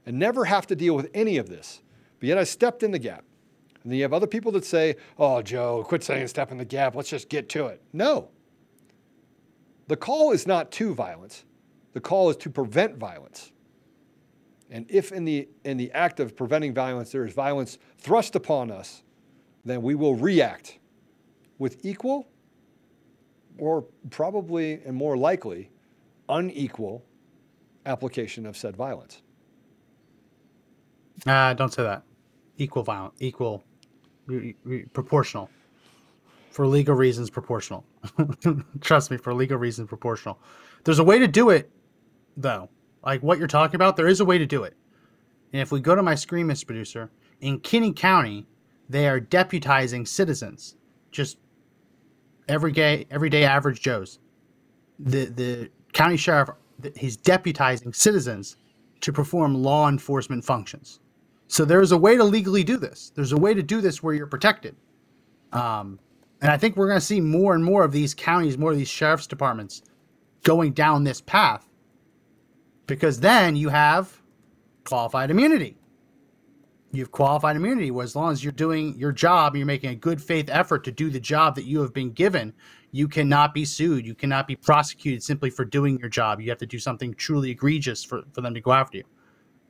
and never have to deal with any of this. But yet I stepped in the gap. And then you have other people that say, oh, Joe, quit saying step in the gap. Let's just get to it. No. The call is not to violence, the call is to prevent violence. And if in the, in the act of preventing violence there is violence thrust upon us, then we will react with equal or probably and more likely unequal application of said violence. Uh, don't say that. Equal violence, equal, proportional. For legal reasons, proportional. Trust me, for legal reasons, proportional. There's a way to do it, though. Like what you're talking about, there is a way to do it. And if we go to my screen, Mr. Producer, in Kinney County, they are deputizing citizens, just everyday, everyday average Joes. The the county sheriff, he's deputizing citizens to perform law enforcement functions. So there's a way to legally do this. There's a way to do this where you're protected. Um, and I think we're going to see more and more of these counties, more of these sheriff's departments going down this path because then you have qualified immunity. You have qualified immunity where as long as you're doing your job, and you're making a good faith effort to do the job that you have been given, you cannot be sued. You cannot be prosecuted simply for doing your job. You have to do something truly egregious for, for them to go after you.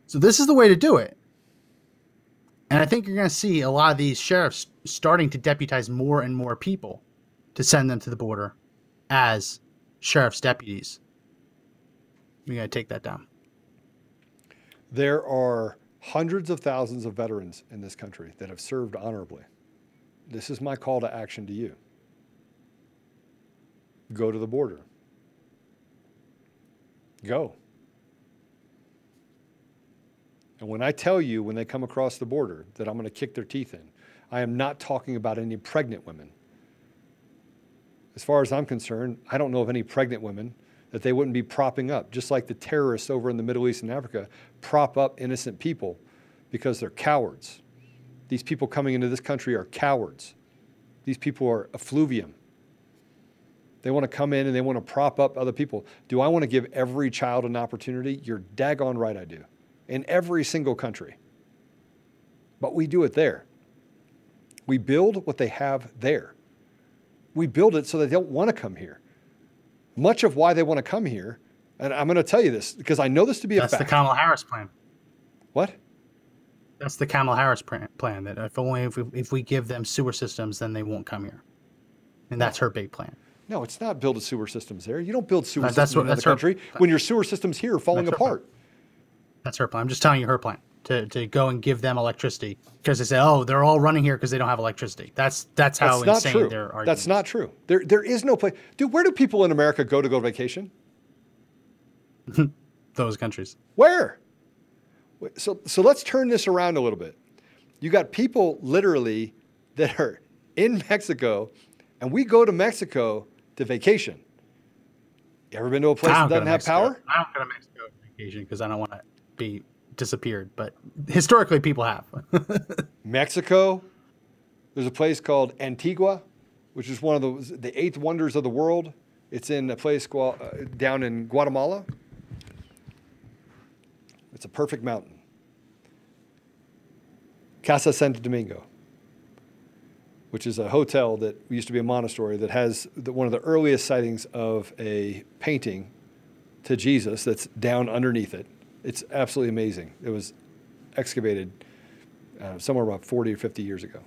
So this is the way to do it. And I think you're going to see a lot of these sheriffs starting to deputize more and more people to send them to the border as sheriff's deputies. We got to take that down. There are hundreds of thousands of veterans in this country that have served honorably. This is my call to action to you. Go to the border. Go. And when I tell you when they come across the border that I'm going to kick their teeth in, I am not talking about any pregnant women. As far as I'm concerned, I don't know of any pregnant women that they wouldn't be propping up, just like the terrorists over in the Middle East and Africa prop up innocent people because they're cowards. These people coming into this country are cowards. These people are effluvium. They want to come in and they want to prop up other people. Do I want to give every child an opportunity? You're daggone right I do in every single country. But we do it there. We build what they have there. We build it so they don't want to come here. Much of why they want to come here, and I'm going to tell you this because I know this to be That's a fact. That's the Kamala Harris plan. what? That's the Kamala Harris plan, that if only if we, if we give them sewer systems, then they won't come here. And that's her big plan. No, it's not build a sewer systems there. You don't build sewer that's systems what- in another that's her- country when your sewer systems here are falling That's her apart. That's her plan. I'm just telling you her plan to, to go and give them electricity because they say, oh, they're all running here because they don't have electricity. That's that's how That's insane true. their argument. That's not true. There, there is no place. Dude, where do people in America go to go vacation? those countries. Where? So, so let's turn this around a little bit. You got people literally that are in Mexico, and we go to Mexico to vacation. You ever been to a place that doesn't have Mexico. power? I don't go to Mexico on vacation because I don't want to be disappeared. But historically, people have. Mexico. There's a place called Antigua, which is one of the the eighth wonders of the world. It's in a place uh, down in Guatemala. It's a perfect mountain. Casa Santo Domingo, which is a hotel that used to be a monastery that has the, one of the earliest sightings of a painting to Jesus that's down underneath it. It's absolutely amazing. It was excavated uh, somewhere about 40 or 50 years ago.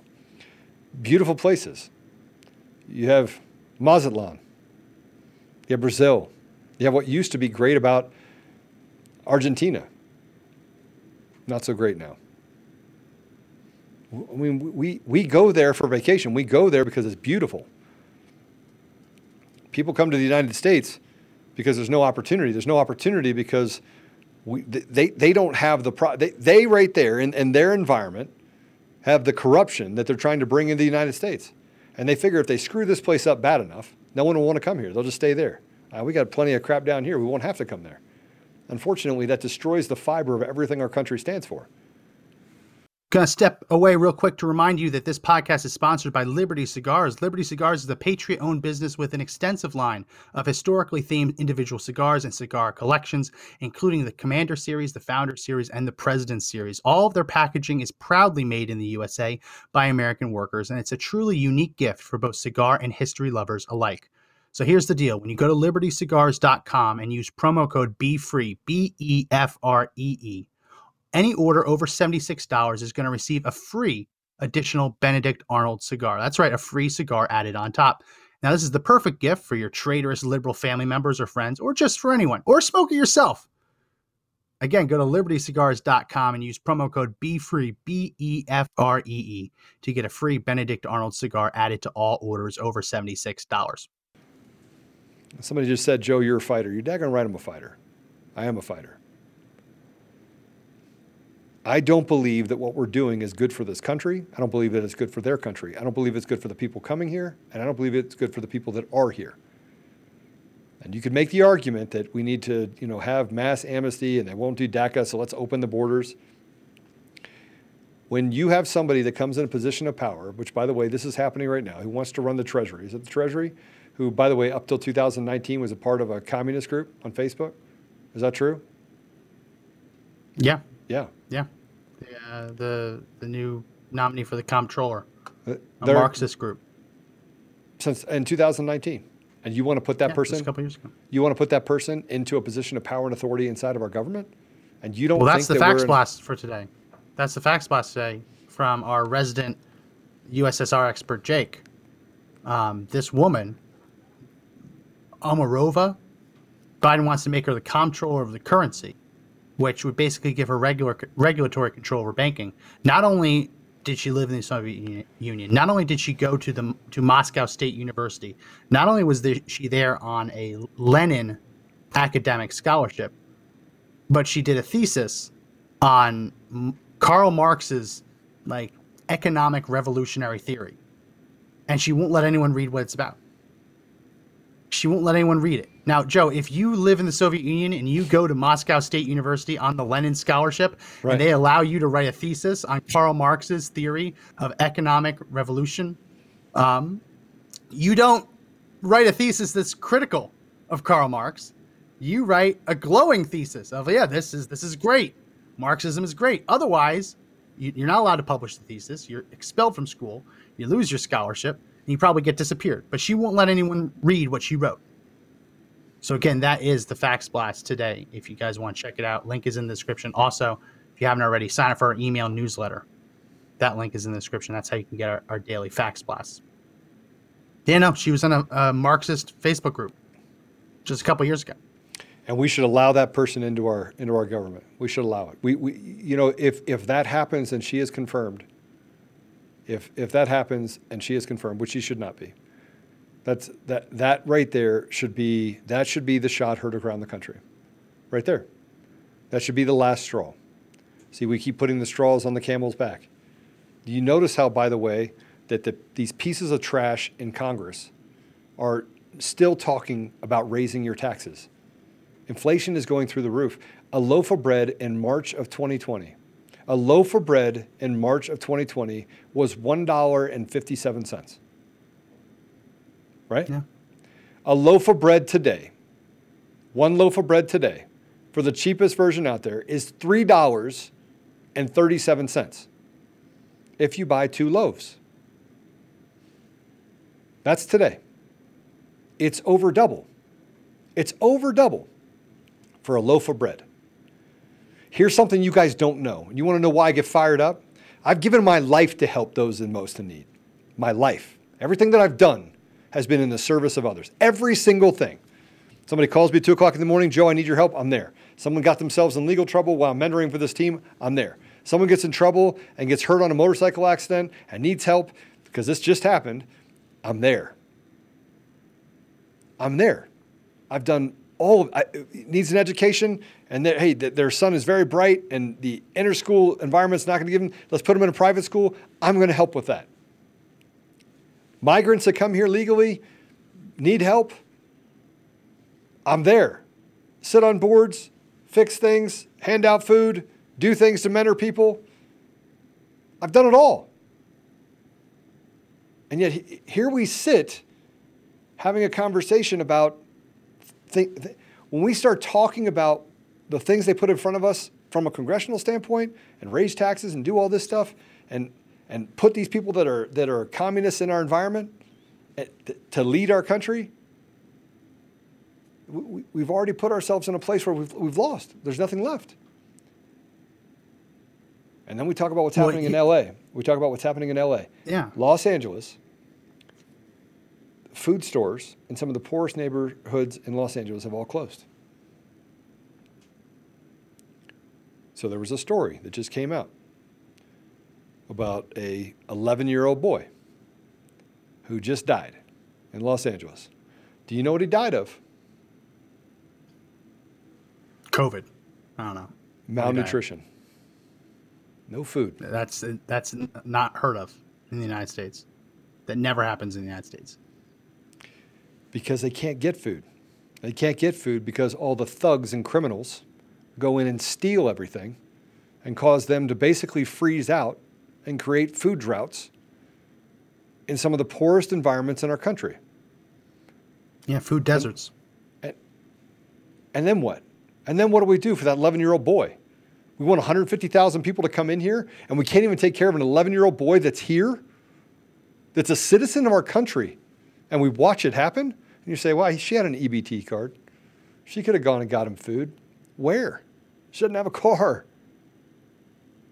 Beautiful places. You have Mazatlan. You have Brazil. You have what used to be great about Argentina. Not so great now. I mean, we, we go there for vacation. We go there because it's beautiful. People come to the United States because there's no opportunity. There's no opportunity because we, they, they don't have the pro- they, they right there in, in their environment have the corruption that they're trying to bring into the United States. And they figure if they screw this place up bad enough, no one will want to come here. They'll just stay there. Uh, we got plenty of crap down here. We won't have to come there. Unfortunately, that destroys the fiber of everything our country stands for. Gonna step away real quick to remind you that this podcast is sponsored by Liberty Cigars. Liberty Cigars is a Patriot owned business with an extensive line of historically themed individual cigars and cigar collections, including the Commander Series, the Founder Series, and the President Series. All of their packaging is proudly made in the USA by American workers, and it's a truly unique gift for both cigar and history lovers alike. So here's the deal. When you go to libertycigars.com and use promo code BEFREE, B E F R E E, any order over $76 is going to receive a free additional Benedict Arnold cigar. That's right, a free cigar added on top. Now, this is the perfect gift for your traitorous liberal family members or friends, or just for anyone, or smoke it yourself. Again, go to libertycigars.com and use promo code BEFREE, B E F R E E, to get a free Benedict Arnold cigar added to all orders over $76. Somebody just said, Joe, you're a fighter. You're daggone right, I'm a fighter. I am a fighter. I don't believe that what we're doing is good for this country. I don't believe that it's good for their country. I don't believe it's good for the people coming here, and I don't believe it's good for the people that are here. And you could make the argument that we need to, you know, have mass amnesty and they won't do DACA, so let's open the borders. When you have somebody that comes in a position of power, which by the way, this is happening right now, who wants to run the Treasury, is it the Treasury? Who, by the way, up till 2019 was a part of a communist group on Facebook. Is that true? Yeah. Yeah. Yeah. The, uh, the, the new nominee for the comptroller, Uh, a they're- Marxist group. since in 2019. And you want to put that Yeah, person a couple years ago. you want to put that person into a position of power and authority inside of our government? And you don't Well, that's the that facts in- blast for today. That's the facts blast today from our resident USSR expert, Jake. Um, this woman, Omarova, Biden wants to make her the comptroller of the currency, which would basically give her regular regulatory control over banking. Not only did she live in the Soviet Union, not only did she go to the to Moscow State University, not only was the, she there on a Lenin academic scholarship, but she did a thesis on Karl Marx's like economic revolutionary theory, and she won't let anyone read what it's about. She won't let anyone read it. Now, Joe, if you live in the Soviet Union and you go to Moscow State University on the Lenin Scholarship, Right. and they allow you to write a thesis on Karl Marx's theory of economic revolution, um, you don't write a thesis that's critical of Karl Marx. You write a glowing thesis of, yeah, this is this is great. Marxism is great. Otherwise, you, you're not allowed to publish the thesis. You're expelled from school. You lose your scholarship, you probably get disappeared. But she won't let anyone read what she wrote. So again, that is the Facts Blast today. If you guys want to check it out, link is in the description. Also, if you haven't already, sign up for our email newsletter. That link is in the description. That's how you can get our, our daily Facts Blasts. Yeah, no, she was in a, a Marxist Facebook group just a couple years ago. and we should allow that person into our into our government. We should allow it. We, we you know if if that happens and she is confirmed, if if that happens and she is confirmed, which she should not be, that's that that right there should be that should be the shot heard around the country, right there. That should be the last straw. See, we keep putting the straws on the camel's back. Do you notice how, by the way, that the, these pieces of trash in Congress are still talking about raising your taxes? Inflation is going through the roof. A loaf of bread in March of 2020, a loaf of bread in March of 2020 was $1.57. Right? Yeah. A loaf of bread today, one loaf of bread today, for the cheapest version out there, is $3.37 if you buy two loaves. That's today. It's over double. It's over double for a loaf of bread. Here's something you guys don't know. You want to know why I get fired up? I've given my life to help those in most in need. My life. Everything that I've done has been in the service of others. Every single thing. Somebody calls me at two o'clock in the morning, Joe, I need your help. I'm there. Someone got themselves in legal trouble while mentoring for this team. I'm there. Someone gets in trouble and gets hurt on a motorcycle accident and needs help because this just happened. I'm there. I'm there. I've done all. I, needs an education, and that hey, th- their son is very bright, and the inner school environment's not going to give them. Let's put them in a private school. I'm going to help with that. Migrants that come here legally need help. I'm there. Sit on boards, fix things, hand out food, do things to mentor people. I've done it all. And yet here we sit having a conversation about th- th- when we start talking about the things they put in front of us from a congressional standpoint and raise taxes and do all this stuff and and put these people that are that are communists in our environment eh, to lead our country we- we, we've already put ourselves in a place where we've, we've lost there's nothing left and then we talk about what's Well, happening in LA we talk about what's happening in LA Yeah. Los Angeles food stores in some of the poorest neighborhoods in Los Angeles have all closed. So there was a story that just came out about a 11 year old boy who just died in Los Angeles. Do you know what he died of? COVID. I don't know. Malnutrition. No food. That's that's not heard of in the United States. That never happens in the United States. Because they can't get food. They can't get food because all the thugs and criminals go in and steal everything and cause them to basically freeze out and create food droughts in some of the poorest environments in our country. Yeah, food deserts. And, and then what? And then what do we do for that 11 year old boy? We want 150,000 people to come in here, and we can't even take care of an 11 year old boy that's here, that's a citizen of our country, and we watch it happen. And you say, "Why? She had an EBT card. She could have gone and got him food. Where? She doesn't have a car.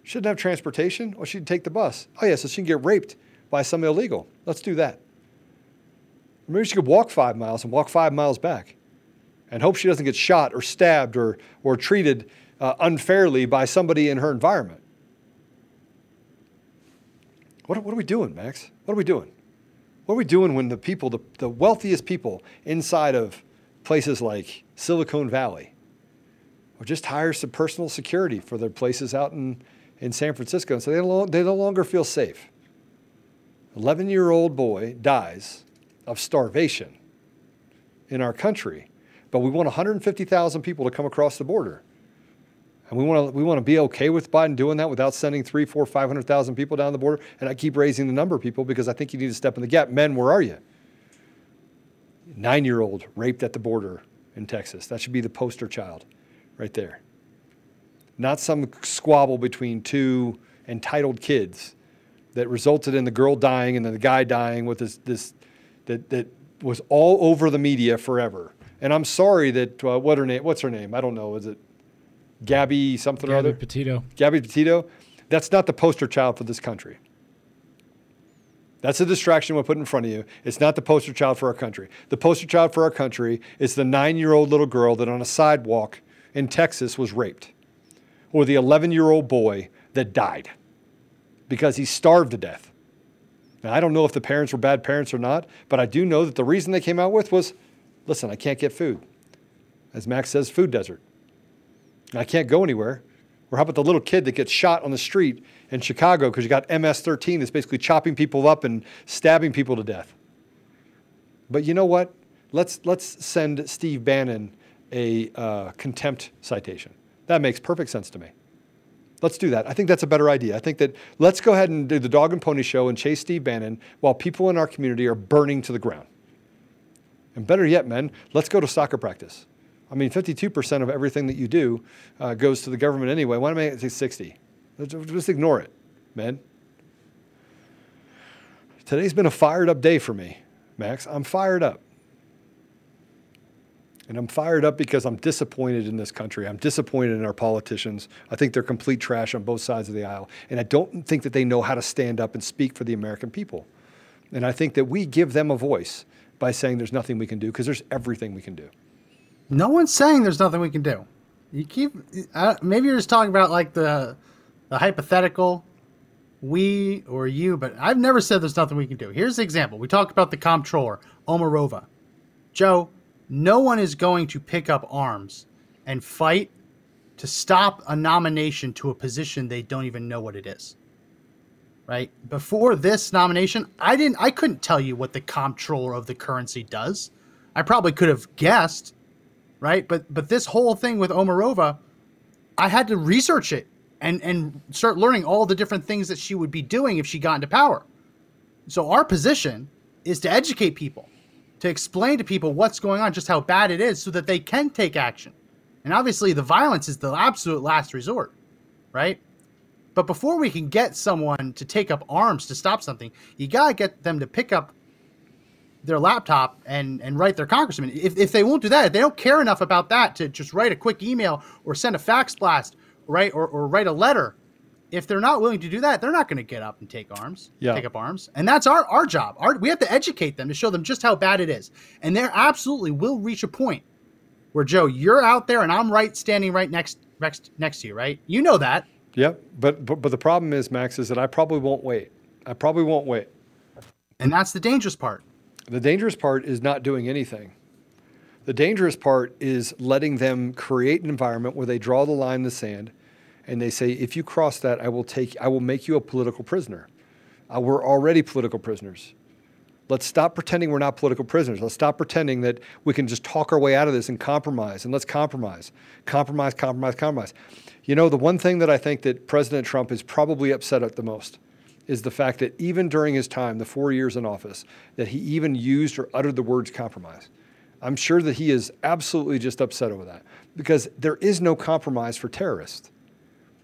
She doesn't have transportation. Well, she'd take the bus. Oh, yeah, so she can get raped by some illegal. Let's do that. Maybe she could walk five miles and walk five miles back and hope she doesn't get shot or stabbed or, or treated uh, unfairly by somebody in her environment. What, what are we doing, Max? What are we doing? What are we doing when the people, the, the wealthiest people inside of places like Silicon Valley, or just hire some personal security for their places out in, in San Francisco, and so they, no, they no longer feel safe? 11 year old boy dies of starvation in our country, but we want 150,000 people to come across the border. And we want to we want to be okay with Biden doing that without sending three, four, five hundred thousand people down the border. And I keep raising the number of people because I think you need to step in the gap. Men, where are you? Nine year old raped at the border in Texas. That should be the poster child right there. Not some squabble between two entitled kids that resulted in the girl dying and then the guy dying with this, this that, that was all over the media forever. And I'm sorry that uh, what her name? What's her name? I don't know. Is it Gabby something Gabby or other? Petito. Gabby Petito. That's not the poster child for this country. That's a distraction we'll put in front of you. It's not the poster child for our country. The poster child for our country is the nine year old little girl that on a sidewalk in Texas was raped, or the 11 year old boy that died because he starved to death. Now, I don't know if the parents were bad parents or not, but I do know that the reason they came out with was listen, I can't get food. As Max says, food desert. I can't go anywhere. Or how about the little kid that gets shot on the street in Chicago because you got MS 13 that's basically chopping people up and stabbing people to death? But you know what? Let's, let's send Steve Bannon a uh, contempt citation. That makes perfect sense to me. Let's do that. I think that's a better idea. I think that let's go ahead and do the dog and pony show and chase Steve Bannon while people in our community are burning to the ground. And better yet, men, let's go to soccer practice. I mean, 52% of everything that you do uh, goes to the government anyway. Why don't make it 60? Just ignore it, men. Today's been a fired up day for me, Max. I'm fired up. And I'm fired up because I'm disappointed in this country. I'm disappointed in our politicians. I think they're complete trash on both sides of the aisle. And I don't think that they know how to stand up and speak for the American people. And I think that we give them a voice by saying there's nothing we can do because there's everything we can do. No one's saying there's nothing we can do. You keep uh, maybe you're just talking about like the the hypothetical we or you, but I've never said there's nothing we can do. Here's the example. We talked about the comptroller, Omarova. Joe, no one is going to pick up arms and fight to stop a nomination to a position they don't even know what it is. Right? Before this nomination, I didn't I couldn't tell you what the comptroller of the currency does. I probably could have guessed, right? But but this whole thing with Omarova, I had to research it and and start learning all the different things that she would be doing if she got into power. So our position is to educate people, to explain to people what's going on, just how bad it is, so that they can take action. And obviously, the violence is the absolute last resort, right? But before we can get someone to take up arms to stop something, you gotta get them to pick up their laptop and and write their congressman. If, if they won't do that, if they don't care enough about that to just write a quick email or send a fax blast, right, or, or write a letter, if they're not willing to do that, they're not going to get up and take arms, Yeah. take up arms, and that's our our job. Our, we have to educate them to show them just how bad it is, and there absolutely will reach a point where Joe, you're out there and I'm right standing right next next next to you, right? You know that. Yep. But, but but the problem is, Max, is that I probably won't wait. I probably won't wait. And that's the dangerous part. The dangerous part is not doing anything. The dangerous part is letting them create an environment where they draw the line in the sand and they say, if you cross that, I will take I will make you a political prisoner. Uh, we're already political prisoners. Let's stop pretending we're not political prisoners. Let's stop pretending that we can just talk our way out of this and compromise. And let's compromise. Compromise, compromise, compromise. You know, the one thing that I think that President Trump is probably upset at the most is the fact that even during his time, the four years in office, that he even used or uttered the words compromise. I'm sure that he is absolutely just upset over that because there is no compromise for terrorists.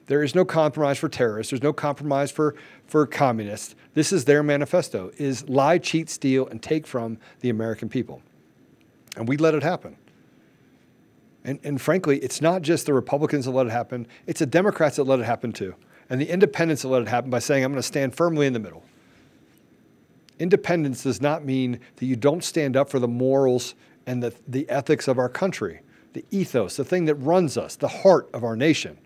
There is no compromise for terrorists. There's no compromise for, for communists. This is their manifesto is lie, cheat, steal, and take from the American people. And we let it happen. And, and frankly, it's not just the Republicans that let it happen, it's the Democrats that let it happen too. And the independents that let it happen by saying, I'm going to stand firmly in the middle. Independence does not mean that you don't stand up for the morals and the, the ethics of our country, the ethos, the thing that runs us, the heart of our nation.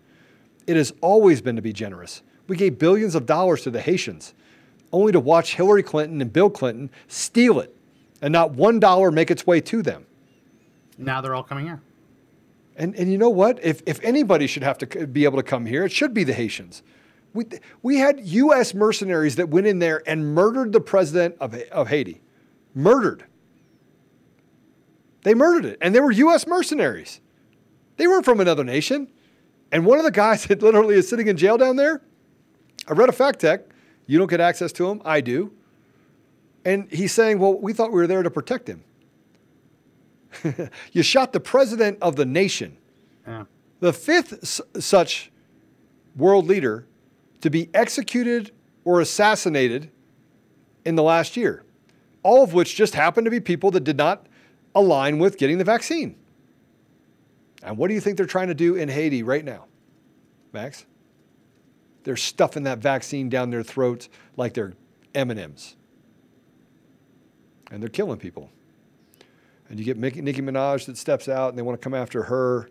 It has always been to be generous. We gave billions of dollars to the Haitians, only to watch Hillary Clinton and Bill Clinton steal it and not one dollar make its way to them. Now they're all coming here. And, and you know what? If, if anybody should have to be able to come here, it should be the Haitians. We, we had U.S. mercenaries that went in there and murdered the president of, of Haiti. Murdered. They murdered it. And they were U.S. mercenaries. They weren't from another nation. And one of the guys that literally is sitting in jail down there, I read a fact check. You don't get access to him. I do. And he's saying, well, we thought we were there to protect him. you shot the president of the nation. Yeah. The fifth s- such world leader to be executed or assassinated in the last year, all of which just happened to be people that did not align with getting the vaccine. And what do you think they're trying to do in Haiti right now, Max? They're stuffing that vaccine down their throats like they're M&Ms. And they're killing people. And you get Nicki Minaj that steps out and they want to come after her.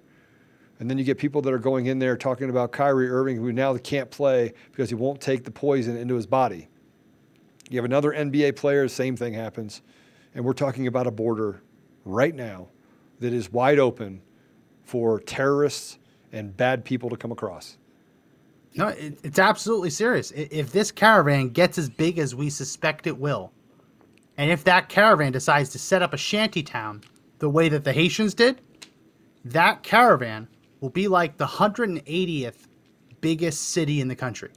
And then you get people that are going in there talking about Kyrie Irving, who now can't play because he won't take the poison into his body. You have another NBA player, same thing happens. And we're talking about a border right now that is wide open for terrorists and bad people to come across. No, it, it's absolutely serious. If this caravan gets as big as we suspect it will, and if that caravan decides to set up a shanty town the way that the Haitians did, that caravan will be like the 180th biggest city in the country.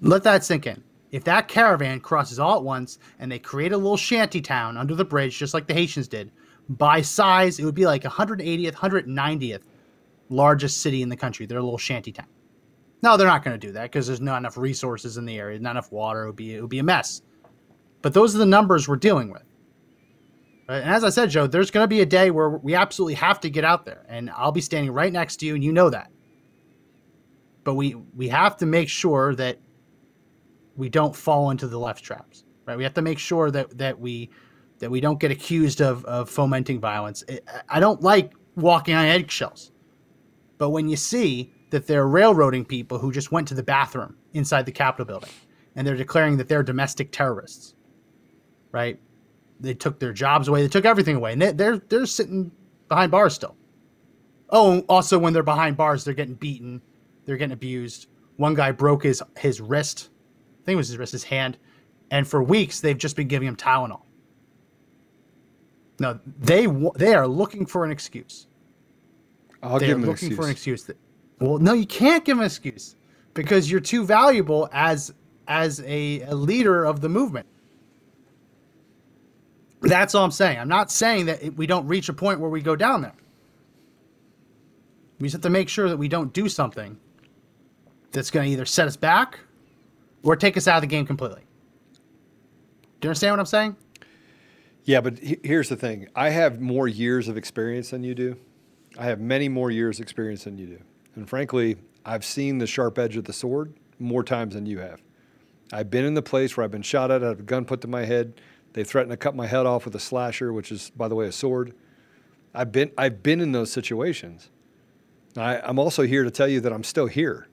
Let that sink in. If that caravan crosses all at once and they create a little shanty town under the bridge, just like the Haitians did, by size, it would be like 180th, 190th largest city in the country. They're a little shanty town. No, they're not going to do that because there's not enough resources in the area, not enough water. It would be it would be a mess. But those are the numbers we're dealing with. And as I said, Joe, there's going to be a day where we absolutely have to get out there, and I'll be standing right next to you, and you know that. But we we have to make sure that we don't fall into the left traps, right? We have to make sure that that we that we don't get accused of of fomenting violence. I don't like walking on eggshells, but when you see that they're railroading people who just went to the bathroom inside the Capitol building, and they're declaring that they're domestic terrorists, right? They took their jobs away. They took everything away, and they, they're they're sitting behind bars still. Oh, also when they're behind bars, they're getting beaten, they're getting abused. One guy broke his his wrist, I think it was his wrist, his hand, and for weeks they've just been giving him Tylenol. No, they they are looking for an excuse. I'll they give them an looking for an excuse. That, well, no, you can't give an excuse because you're too valuable as as a, a leader of the movement. That's all I'm saying. I'm not saying that we don't reach a point where we go down there. We just have to make sure that we don't do something that's going to either set us back or take us out of the game completely. Do you understand what I'm saying? Yeah, but he- here's the thing. I have more years of experience than you do. I have many more years experience than you do. And frankly, I've seen the sharp edge of the sword more times than you have. I've been in the place where I've been shot at, I have a gun put to my head. They threatened to cut my head off with a slasher, which is, by the way, a sword. I've been, I've been in those situations. I, I'm also here to tell you that I'm still here.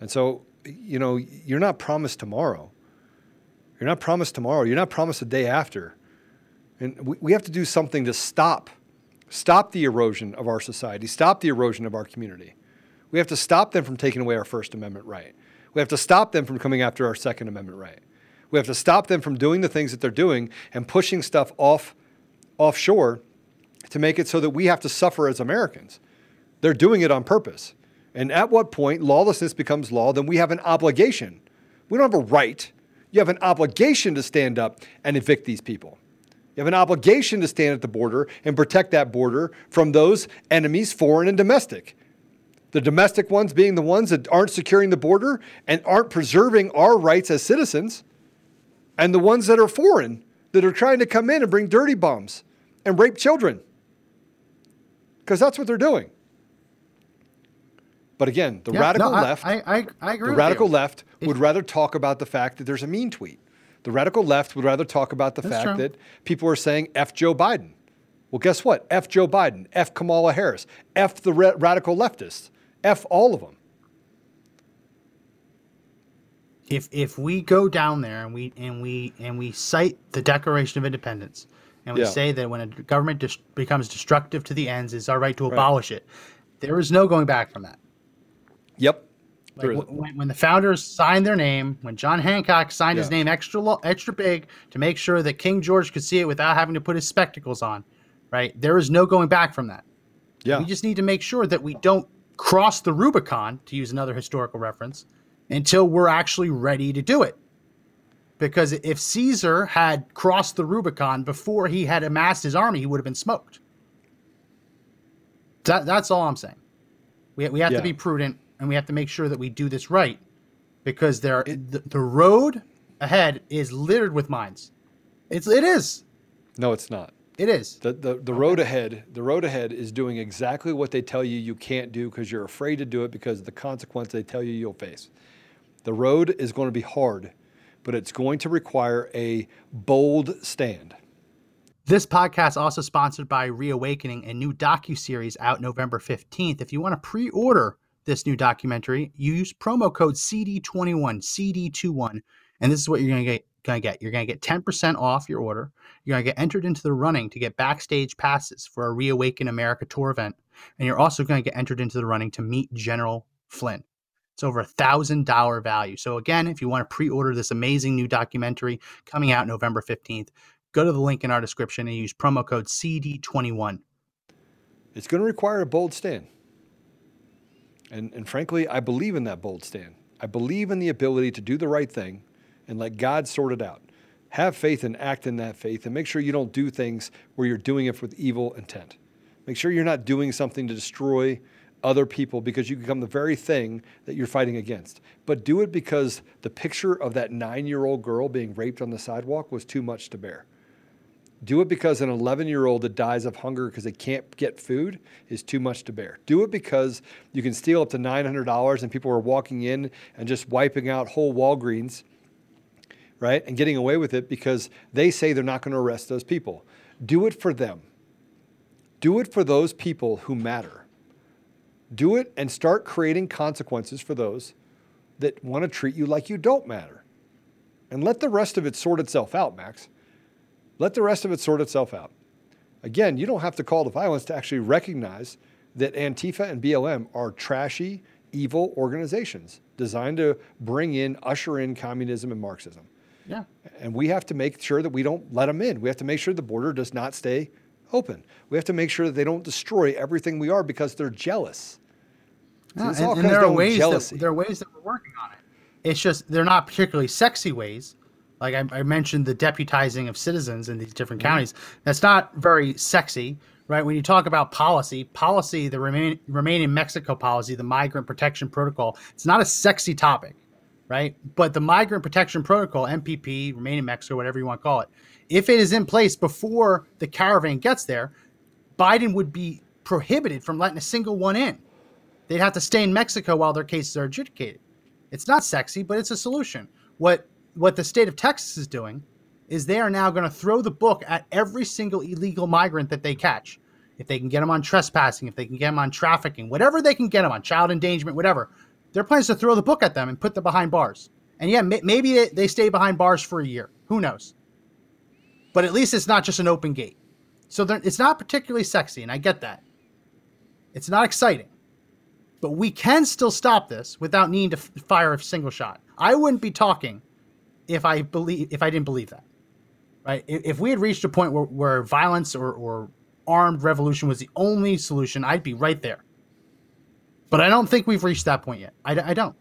And so, you know, you're not promised tomorrow. You're not promised tomorrow. You're not promised the day after. And we, we have to do something to stop, stop the erosion of our society, stop the erosion of our community. We have to stop them from taking away our First Amendment right. We have to stop them from coming after our Second Amendment right. We have to stop them from doing the things that they're doing and pushing stuff off offshore to make it so that we have to suffer as Americans. They're doing it on purpose. And at what point lawlessness becomes law, then we have an obligation. We don't have a right. You have an obligation to stand up and evict these people. You have an obligation to stand at the border and protect that border from those enemies, foreign and domestic. The domestic ones being the ones that aren't securing the border and aren't preserving our rights as citizens, and the ones that are foreign that are trying to come in and bring dirty bombs and rape children. Because that's what they're doing. But again, the Yeah, radical no, I- left, I, I, I agree. the radical you. left would rather talk about the fact that there's a mean tweet. The radical left would rather talk about the That's fact true. that people are saying F Joe Biden. Well, guess what? F Joe Biden, F Kamala Harris, F the ra- radical leftists, F all of them. if if we go down there and we and we and we cite the Declaration of Independence and we Yeah. say that when a government dis- becomes destructive to the ends, it's our right to abolish it. There is no going back from that. Yep. Like There is- wh- when, when the founders signed their name, when John Hancock signed his name extra lo- extra big to make sure that King George could see it without having to put his spectacles on, right? There is no going back from that. yeah. We just need to make sure that we don't cross the Rubicon, to use another historical reference, until we're actually ready to do it. Because if Caesar had crossed the Rubicon before he had amassed his army, he would have been smoked. That, that's all I'm saying. We, we have Yeah. to be prudent and we have to make sure that we do this right because there the, the road ahead is littered with mines. It's it is. no, it's not. It is. The, the, the road ahead, the road ahead is doing exactly what they tell you you can't do because you're afraid to do it because of the consequence they tell you you'll face. The road is going to be hard, but it's going to require a bold stand. This podcast also sponsored by Reawakening, a new docu-series out November 15th. If you want to pre-order this new documentary, you use promo code CD21, CD21, and this is what you're going to get going to get. You're going to get 10% off your order. You're going to get entered into the running to get backstage passes for a Reawaken America tour event, and you're also going to get entered into the running to meet General Flynn. It's over a thousand dollar value. So again, if you want to pre-order this amazing new documentary coming out November 15th, go to the link in our description and use promo code CD21. It's going to require a bold stand. And, and frankly, I believe in that bold stand. I believe in the ability to do the right thing and let God sort it out. Have faith and act in that faith and make sure you don't do things where you're doing it with evil intent. Make sure you're not doing something to destroy other people because you become the very thing that you're fighting against. But do it because the picture of that nine year old girl being raped on the sidewalk was too much to bear. Do it because an 11 year old that dies of hunger because they can't get food is too much to bear. Do it because you can steal up to $900 and people are walking in and just wiping out whole Walgreens, right? And getting away with it because they say they're not going to arrest those people. Do it for them. Do it for those people who matter. Do it and start creating consequences for those that want to treat you like you don't matter. And let the rest of it sort itself out, Max. Let the rest of it sort itself out. Again, you don't have to call to violence to actually recognize that Antifa and BLM are trashy, evil organizations designed to bring in, usher in communism and Marxism. Yeah. And we have to make sure that we don't let them in. We have to make sure the border does not stay open. We have to make sure that they don't destroy everything we are because they're jealous. So Yeah, this and, and there are ways that there are ways that we're working on it. It's just they're not particularly sexy ways. Like I, I mentioned, the deputizing of citizens in these different Mm-hmm. counties. That's not very sexy, right? When you talk about policy, policy, the remain remain in Mexico policy, the migrant protection protocol. It's not a sexy topic, right? But the migrant protection protocol, MPP, remain in Mexico, whatever you want to call it, if it is in place before the caravan gets there, Biden would be prohibited from letting a single one in. They'd have to stay in Mexico while their cases are adjudicated. It's not sexy, but it's a solution. What what the state of Texas is doing is they are now going to throw the book at every single illegal migrant that they catch. if they can get them on trespassing, if they can get them on trafficking, whatever they can get them on, child endangerment, whatever, their plan is to throw the book at them and put them behind bars. And yeah, may, maybe they, they stay behind bars for a year. Who knows? But at least it's not just an open gate. So it's not particularly sexy, and I get that. It's not exciting. But we can still stop this without needing to f- fire a single shot. I wouldn't be talking if I believe if I didn't believe that. Right? If, we had reached a point where, where violence or, or armed revolution was the only solution, I'd be right there. But I don't think we've reached that point yet. I, I don't.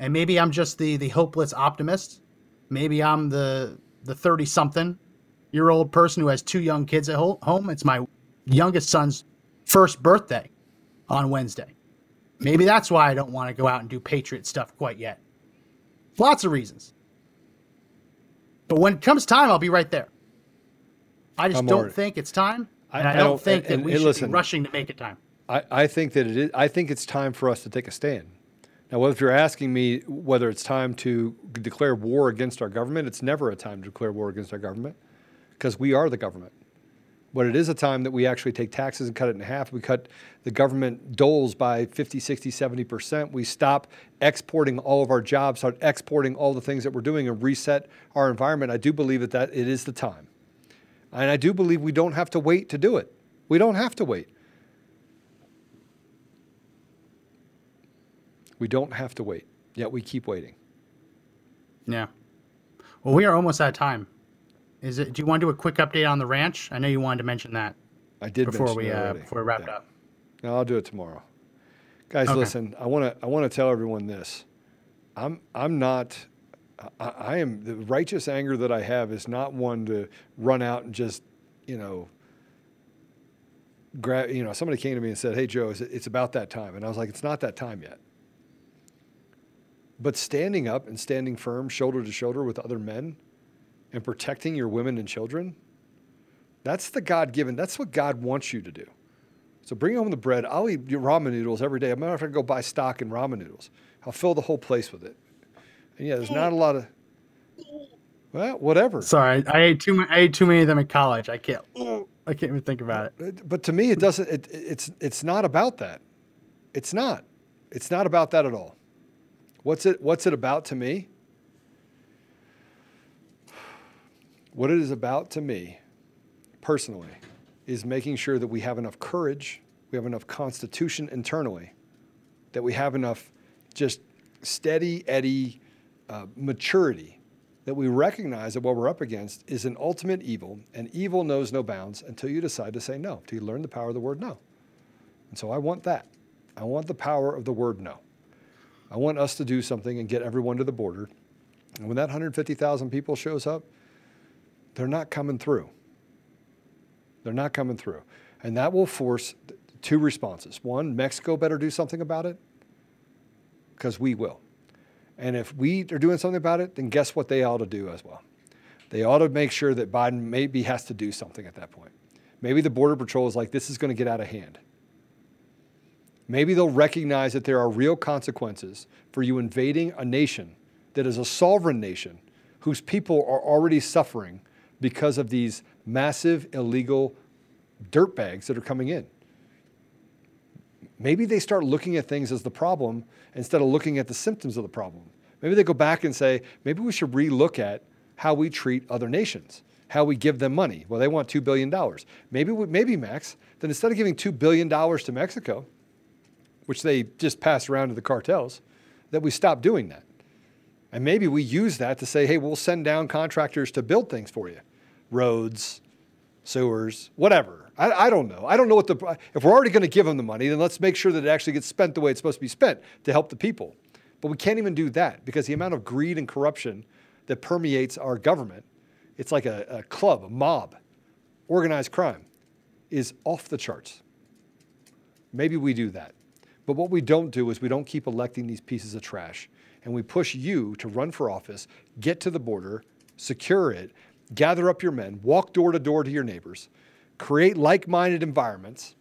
And maybe I'm just the the hopeless optimist. Maybe I'm the the 30 something year old person who has two young kids at home. It's my youngest son's first birthday on Wednesday. Maybe that's why I don't want to go out and do Patriot stuff quite yet. Lots of reasons. But when it comes time, I'll be right there. I just I'm don't already, think it's time, and I, I don't, don't, think and, that we should listen, be rushing to make it time. I, I think that it is. I think it's time for us to take a stand. Now, if you're asking me whether it's time to declare war against our government, it's never a time to declare war against our government because we are the government. But it is a time that we actually take taxes and cut it in half. We cut the government doles by 50, 60, 70%. We stop exporting all of our jobs, start exporting all the things that we're doing and reset our environment. I do believe that, that it is the time. And I do believe we don't have to wait to do it. We don't have to wait. We don't have to wait, yet we keep waiting. Yeah. Well, we are almost out of time. Is it? Do you want to do a quick update on the ranch? I know you wanted to mention that. I did before we uh, before we wrap yeah. up. No, I'll do it tomorrow. Guys, okay. listen. I want to I want to tell everyone this. I'm I'm not. I, I am the righteous anger that I have is not one to run out and just you know grab. You know, somebody came to me and said, "Hey, Joe, it's about that time," and I was like, "It's not that time yet." But standing up and standing firm, shoulder to shoulder with other men, and protecting your women and children, that's the God given. That's what God wants you to do. So bring home the bread. I'll eat your ramen noodles every day. I'm not going to go buy stock in ramen noodles. I'll fill the whole place with it. And yeah, there's not a lot of. Well, whatever. Sorry, I ate too. many. I ate too many of them in college. I can't. I can't even think about it. But to me, it doesn't. It, it's it's not about that. It's not. It's not about that at all. What's it? What's it about to me? What it is about to me, personally, is making sure that we have enough courage, we have enough constitution internally, that we have enough just steady eddy uh, maturity that we recognize that what we're up against is an ultimate evil, and evil knows no bounds until you decide to say no, until you learn the power of the word no. And so I want that. I want the power of the word no. I want us to do something and get everyone to the border. And when that 150,000 people shows up, they're not coming through. They're not coming through. And that will force two responses. One, Mexico better do something about it because we will. And if we are doing something about it, then guess what they ought to do as well? They ought to make sure that Biden maybe has to do something at that point. Maybe the Border Patrol is like, this is going to get out of hand. Maybe they'll recognize that there are real consequences for you invading a nation that is a sovereign nation whose people are already suffering because of these massive illegal dirt bags that are coming in. Maybe they start looking at things as the problem instead of looking at the symptoms of the problem. Maybe they go back and say, maybe we should relook at how we treat other nations, how we give them money. Well, they want $2 billion. Maybe, maybe Max, then instead of giving $2 billion to Mexico, which they just pass around to the cartels, that we stop doing that. And maybe we use that to say, hey, we'll send down contractors to build things for you roads, sewers, whatever. I, I don't know. I don't know what the, if we're already going to give them the money, then let's make sure that it actually gets spent the way it's supposed to be spent to help the people. But we can't even do that because the amount of greed and corruption that permeates our government, it's like a, a club, a mob, organized crime, is off the charts. Maybe we do that. But what we don't do is we don't keep electing these pieces of trash. And we push you to run for office, get to the border, secure it, gather up your men, walk door to door to your neighbors, create like minded environments,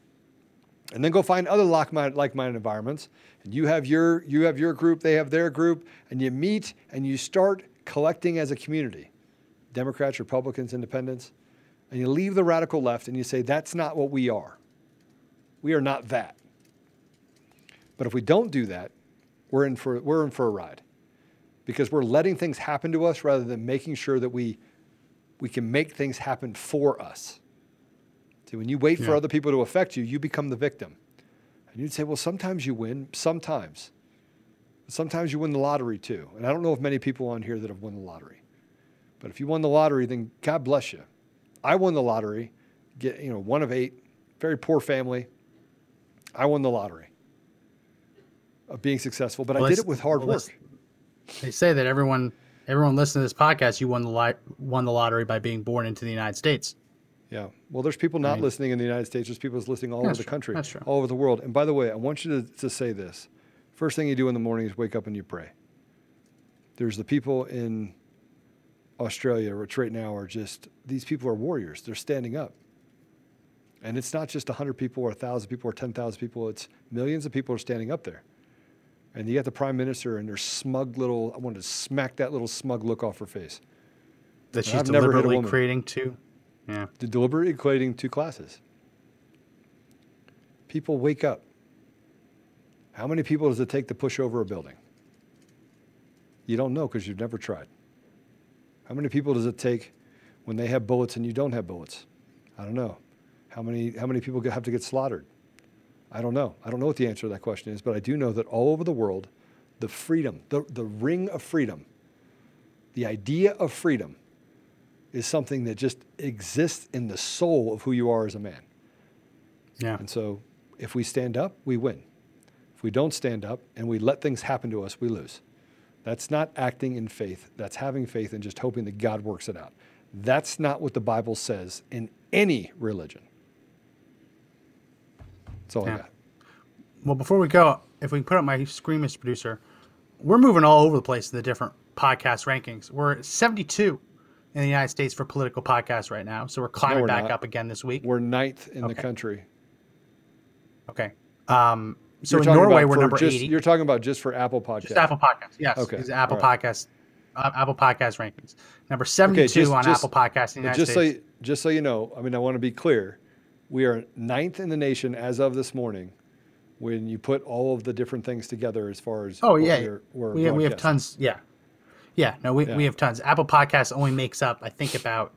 and then go find other like minded environments. And you have, your, you have your group, they have their group, and you meet and you start collecting as a community Democrats, Republicans, Independents and you leave the radical left and you say, that's not what we are. We are not that. But if we don't do that, we're in for, we're in for a ride because we're letting things happen to us rather than making sure that we, we can make things happen for us. See, when you wait for other people to affect you, you become the victim. And you'd say, well, sometimes you win, sometimes. Sometimes you win the lottery too. And I don't know if many people on here that have won the lottery. But if you won the lottery, then God bless you. I won the lottery, get you know, one of eight, very poor family. I won the lottery of being successful, but Well, I did it with hard well, work. They say that everyone everyone listening to this podcast, you won the li- won the lottery by being born into the United States. Yeah. Well, there's people not mean- listening in the United States. There's people listening all over the country, That's true. all over the world. And by the way, I want you to, to say this. First thing you do in the morning is wake up and you pray. There's the people in Australia, which right now are just, these people are warriors. They're standing up. And it's not just 100 people or 1,000 people or 10,000 people. It's millions of people are standing up there. And you got the prime minister and their smug little, I wanted to smack that little smug look off her face. That she's I've never hit a deliberately creating two. Yeah. the deliberately equating two classes. People wake up. How many people does it take to push over a building? You don't know because you've never tried. How many people does it take when they have bullets and you don't have bullets? I don't know. How many, how many people have to get slaughtered? I don't know. I don't know what the answer to that question is, but I do know that all over the world, the freedom, the, the ring of freedom, the idea of freedom is something that just exists in the soul of who you are as a man. Yeah. And so if we stand up, we win. If we don't stand up and we let things happen to us, we lose. That's not acting in faith. That's having faith and just hoping that God works it out. That's not what the Bible says in any religion. That's all I got. Well, before we go, if we can put up my screen, Mr. Producer, we're moving all over the place in the different podcast rankings. We're at 72 in the United States for political podcasts right now. So we're climbing we're back not. up again this week. We're ninth in the country. Okay. Um, so You're in Norway, we're number just, 80. You're talking about just for Apple Podcasts. Just Apple Podcasts. Yes. Okay, It's Apple right. Podcasts. Uh, Apple Podcast rankings. Number 72 just- on just- Apple Podcasts in the United just so States. you, just so you know, I mean, I want to be clear. We are ninth in the nation as of this morning. When you put all of the different things together, as far as Oh yeah, we're, we're we, we have tons. Yeah, yeah. No, we, Yeah. we have tons. Apple Podcasts only makes up, I think, about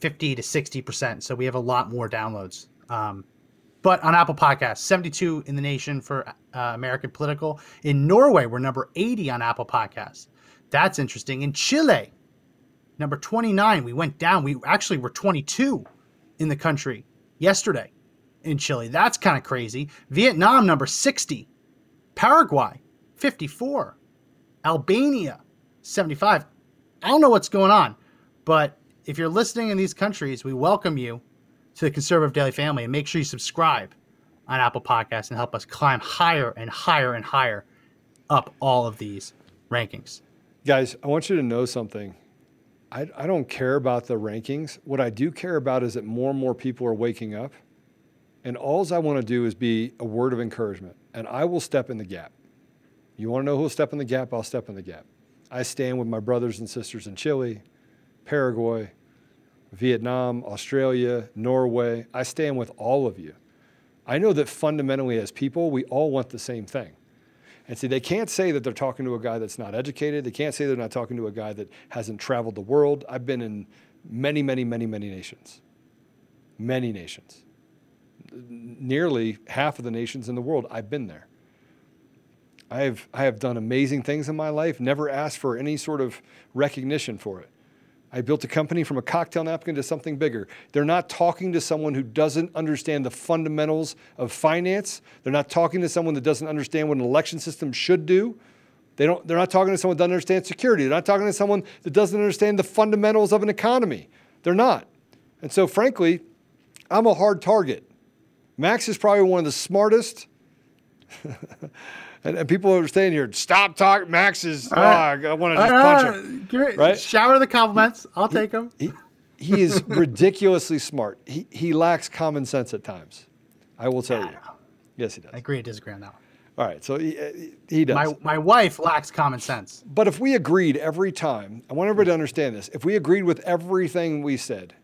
fifty to sixty percent. So we have a lot more downloads. Um, but on Apple Podcasts, seventy-two in the nation for uh, American political. In Norway, we're number eighty on Apple Podcasts. That's interesting. In Chile, number twenty-nine. We went down. We actually were twenty-two in the country yesterday in Chile. That's kind of crazy. Vietnam, number 60. Paraguay, 54. Albania, 75. I don't know what's going on, but if you're listening in these countries, we welcome you to the Conservative Daily family and make sure you subscribe on Apple Podcasts and help us climb higher and higher and higher up all of these rankings. Guys, I want you to know something. I, I don't care about the rankings. What I do care about is that more and more people are waking up. And alls I want to do is be a word of encouragement. And I will step in the gap. You want to know who'll step in the gap? I'll step in the gap. I stand with my brothers and sisters in Chile, Paraguay, Vietnam, Australia, Norway. I stand with all of you. I know that fundamentally, as people, we all want the same thing. And see, they can't say that they're talking to a guy that's not educated. They can't say they're not talking to a guy that hasn't traveled the world. I've been in many, many, many, many nations. Many nations. Nearly half of the nations in the world, I've been there. I have, I have done amazing things in my life, never asked for any sort of recognition for it. I built a company from a cocktail napkin to something bigger. They're not talking to someone who doesn't understand the fundamentals of finance. They're not talking to someone that doesn't understand what an election system should do. They don't, they're not talking to someone that doesn't understand security. They're not talking to someone that doesn't understand the fundamentals of an economy. They're not. And so, frankly, I'm a hard target. Max is probably one of the smartest. and, and people are saying here, stop talking. Max is, oh, I want to just punch him. Right? Shower the compliments. I'll take them. He, he is ridiculously smart. He, he lacks common sense at times. I will tell you. Yes, he does. I agree to disagree on that one. All right, so he, he does. My, my wife lacks common sense. but if we agreed every time, I want everybody to understand this. If we agreed with everything we said,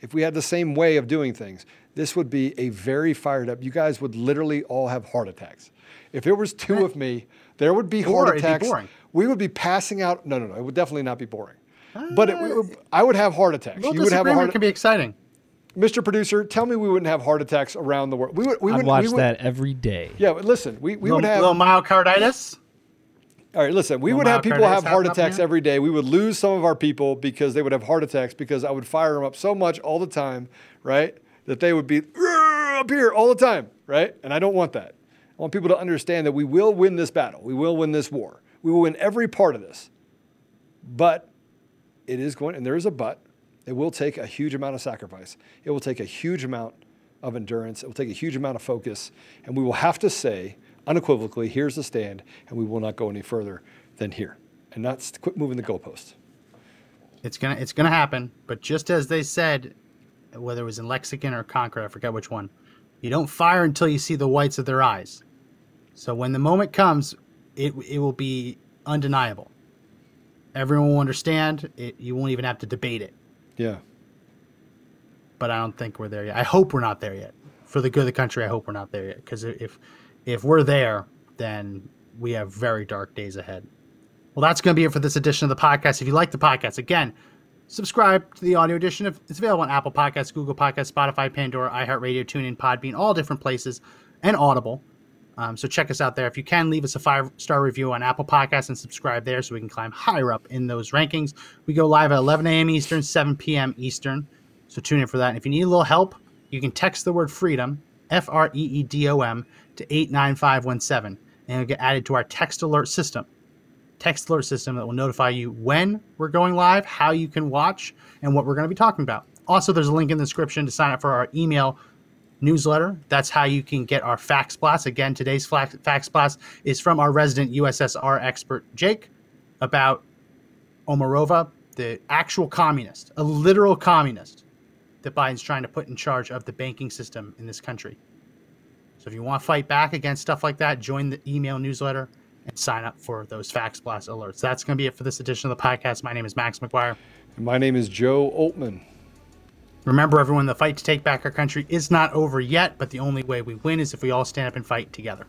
if we had the same way of doing things, this would be a very fired up. You guys would literally all have heart attacks. If it was two of me, there would be Or heart it'd be attacks. boring. We would be passing out. No, no, no. It would definitely not be boring. But it, we would- uh, I would have heart attacks. You would have a disagreement heart. can be exciting. Mr. Producer, tell me we wouldn't have heart attacks around the world. We would. We would I'd would. watch we would, that every day. Yeah, but listen, we, we little, would have. A little myocarditis. All right, listen, we Little would have people have heart attacks here? every day. We would lose some of our people because they would have heart attacks because I would fire them up so much all the time, right? That they would be up here all the time, right? And I don't want that. I want people to understand that we will win this battle. We will win this war. We will win every part of this. But it is going, and there is a but, it will take a huge amount of sacrifice. It will take a huge amount of endurance. It will take a huge amount of focus. And we will have to say unequivocally, here's the stand, and we will not go any further than here. And not quit moving the goalposts. It's gonna it's gonna happen. But just as they said, whether it was in Lexington or Concord, I forget which one, you don't fire until you see the whites of their eyes. So when the moment comes, it it will be undeniable. Everyone will understand. It, you won't even have to debate it. Yeah. But I don't think we're there yet. I hope we're not there yet. For the good of the country, I hope we're not there yet. Because if if we're there, then we have very dark days ahead. Well, that's going to be it for this edition of the podcast. If you like the podcast, again, subscribe to the audio edition. If It's available on Apple Podcasts, Google Podcasts, Spotify, Pandora, iHeartRadio, TuneIn, Podbean, all different places, and Audible. Um, so check us out there. If you can, leave us a five star review on Apple Podcasts and subscribe there so we can climb higher up in those rankings. We go live at 11 a.m. Eastern, 7 p.m. Eastern. So tune in for that. And if you need a little help, you can text the word freedom, F R E E D O M, to 89517, and you'll get added to our text alert system. Text alert system that will notify you when we're going live, how you can watch, and what we're going to be talking about. Also, there's a link in the description to sign up for our email newsletter. That's how you can get our fax blast. Again, today's fax, blast is from our resident USSR expert, Jake, about Omarova, the actual communist, a literal communist that Biden's trying to put in charge of the banking system in this country. So if you want to fight back against stuff like that, join the email newsletter and sign up for those fax blast alerts. That's going to be it for this edition of the podcast. My name is Max McGuire. And my name is Joe Oltmann. Remember, everyone, the fight to take back our country is not over yet, but the only way we win is if we all stand up and fight together.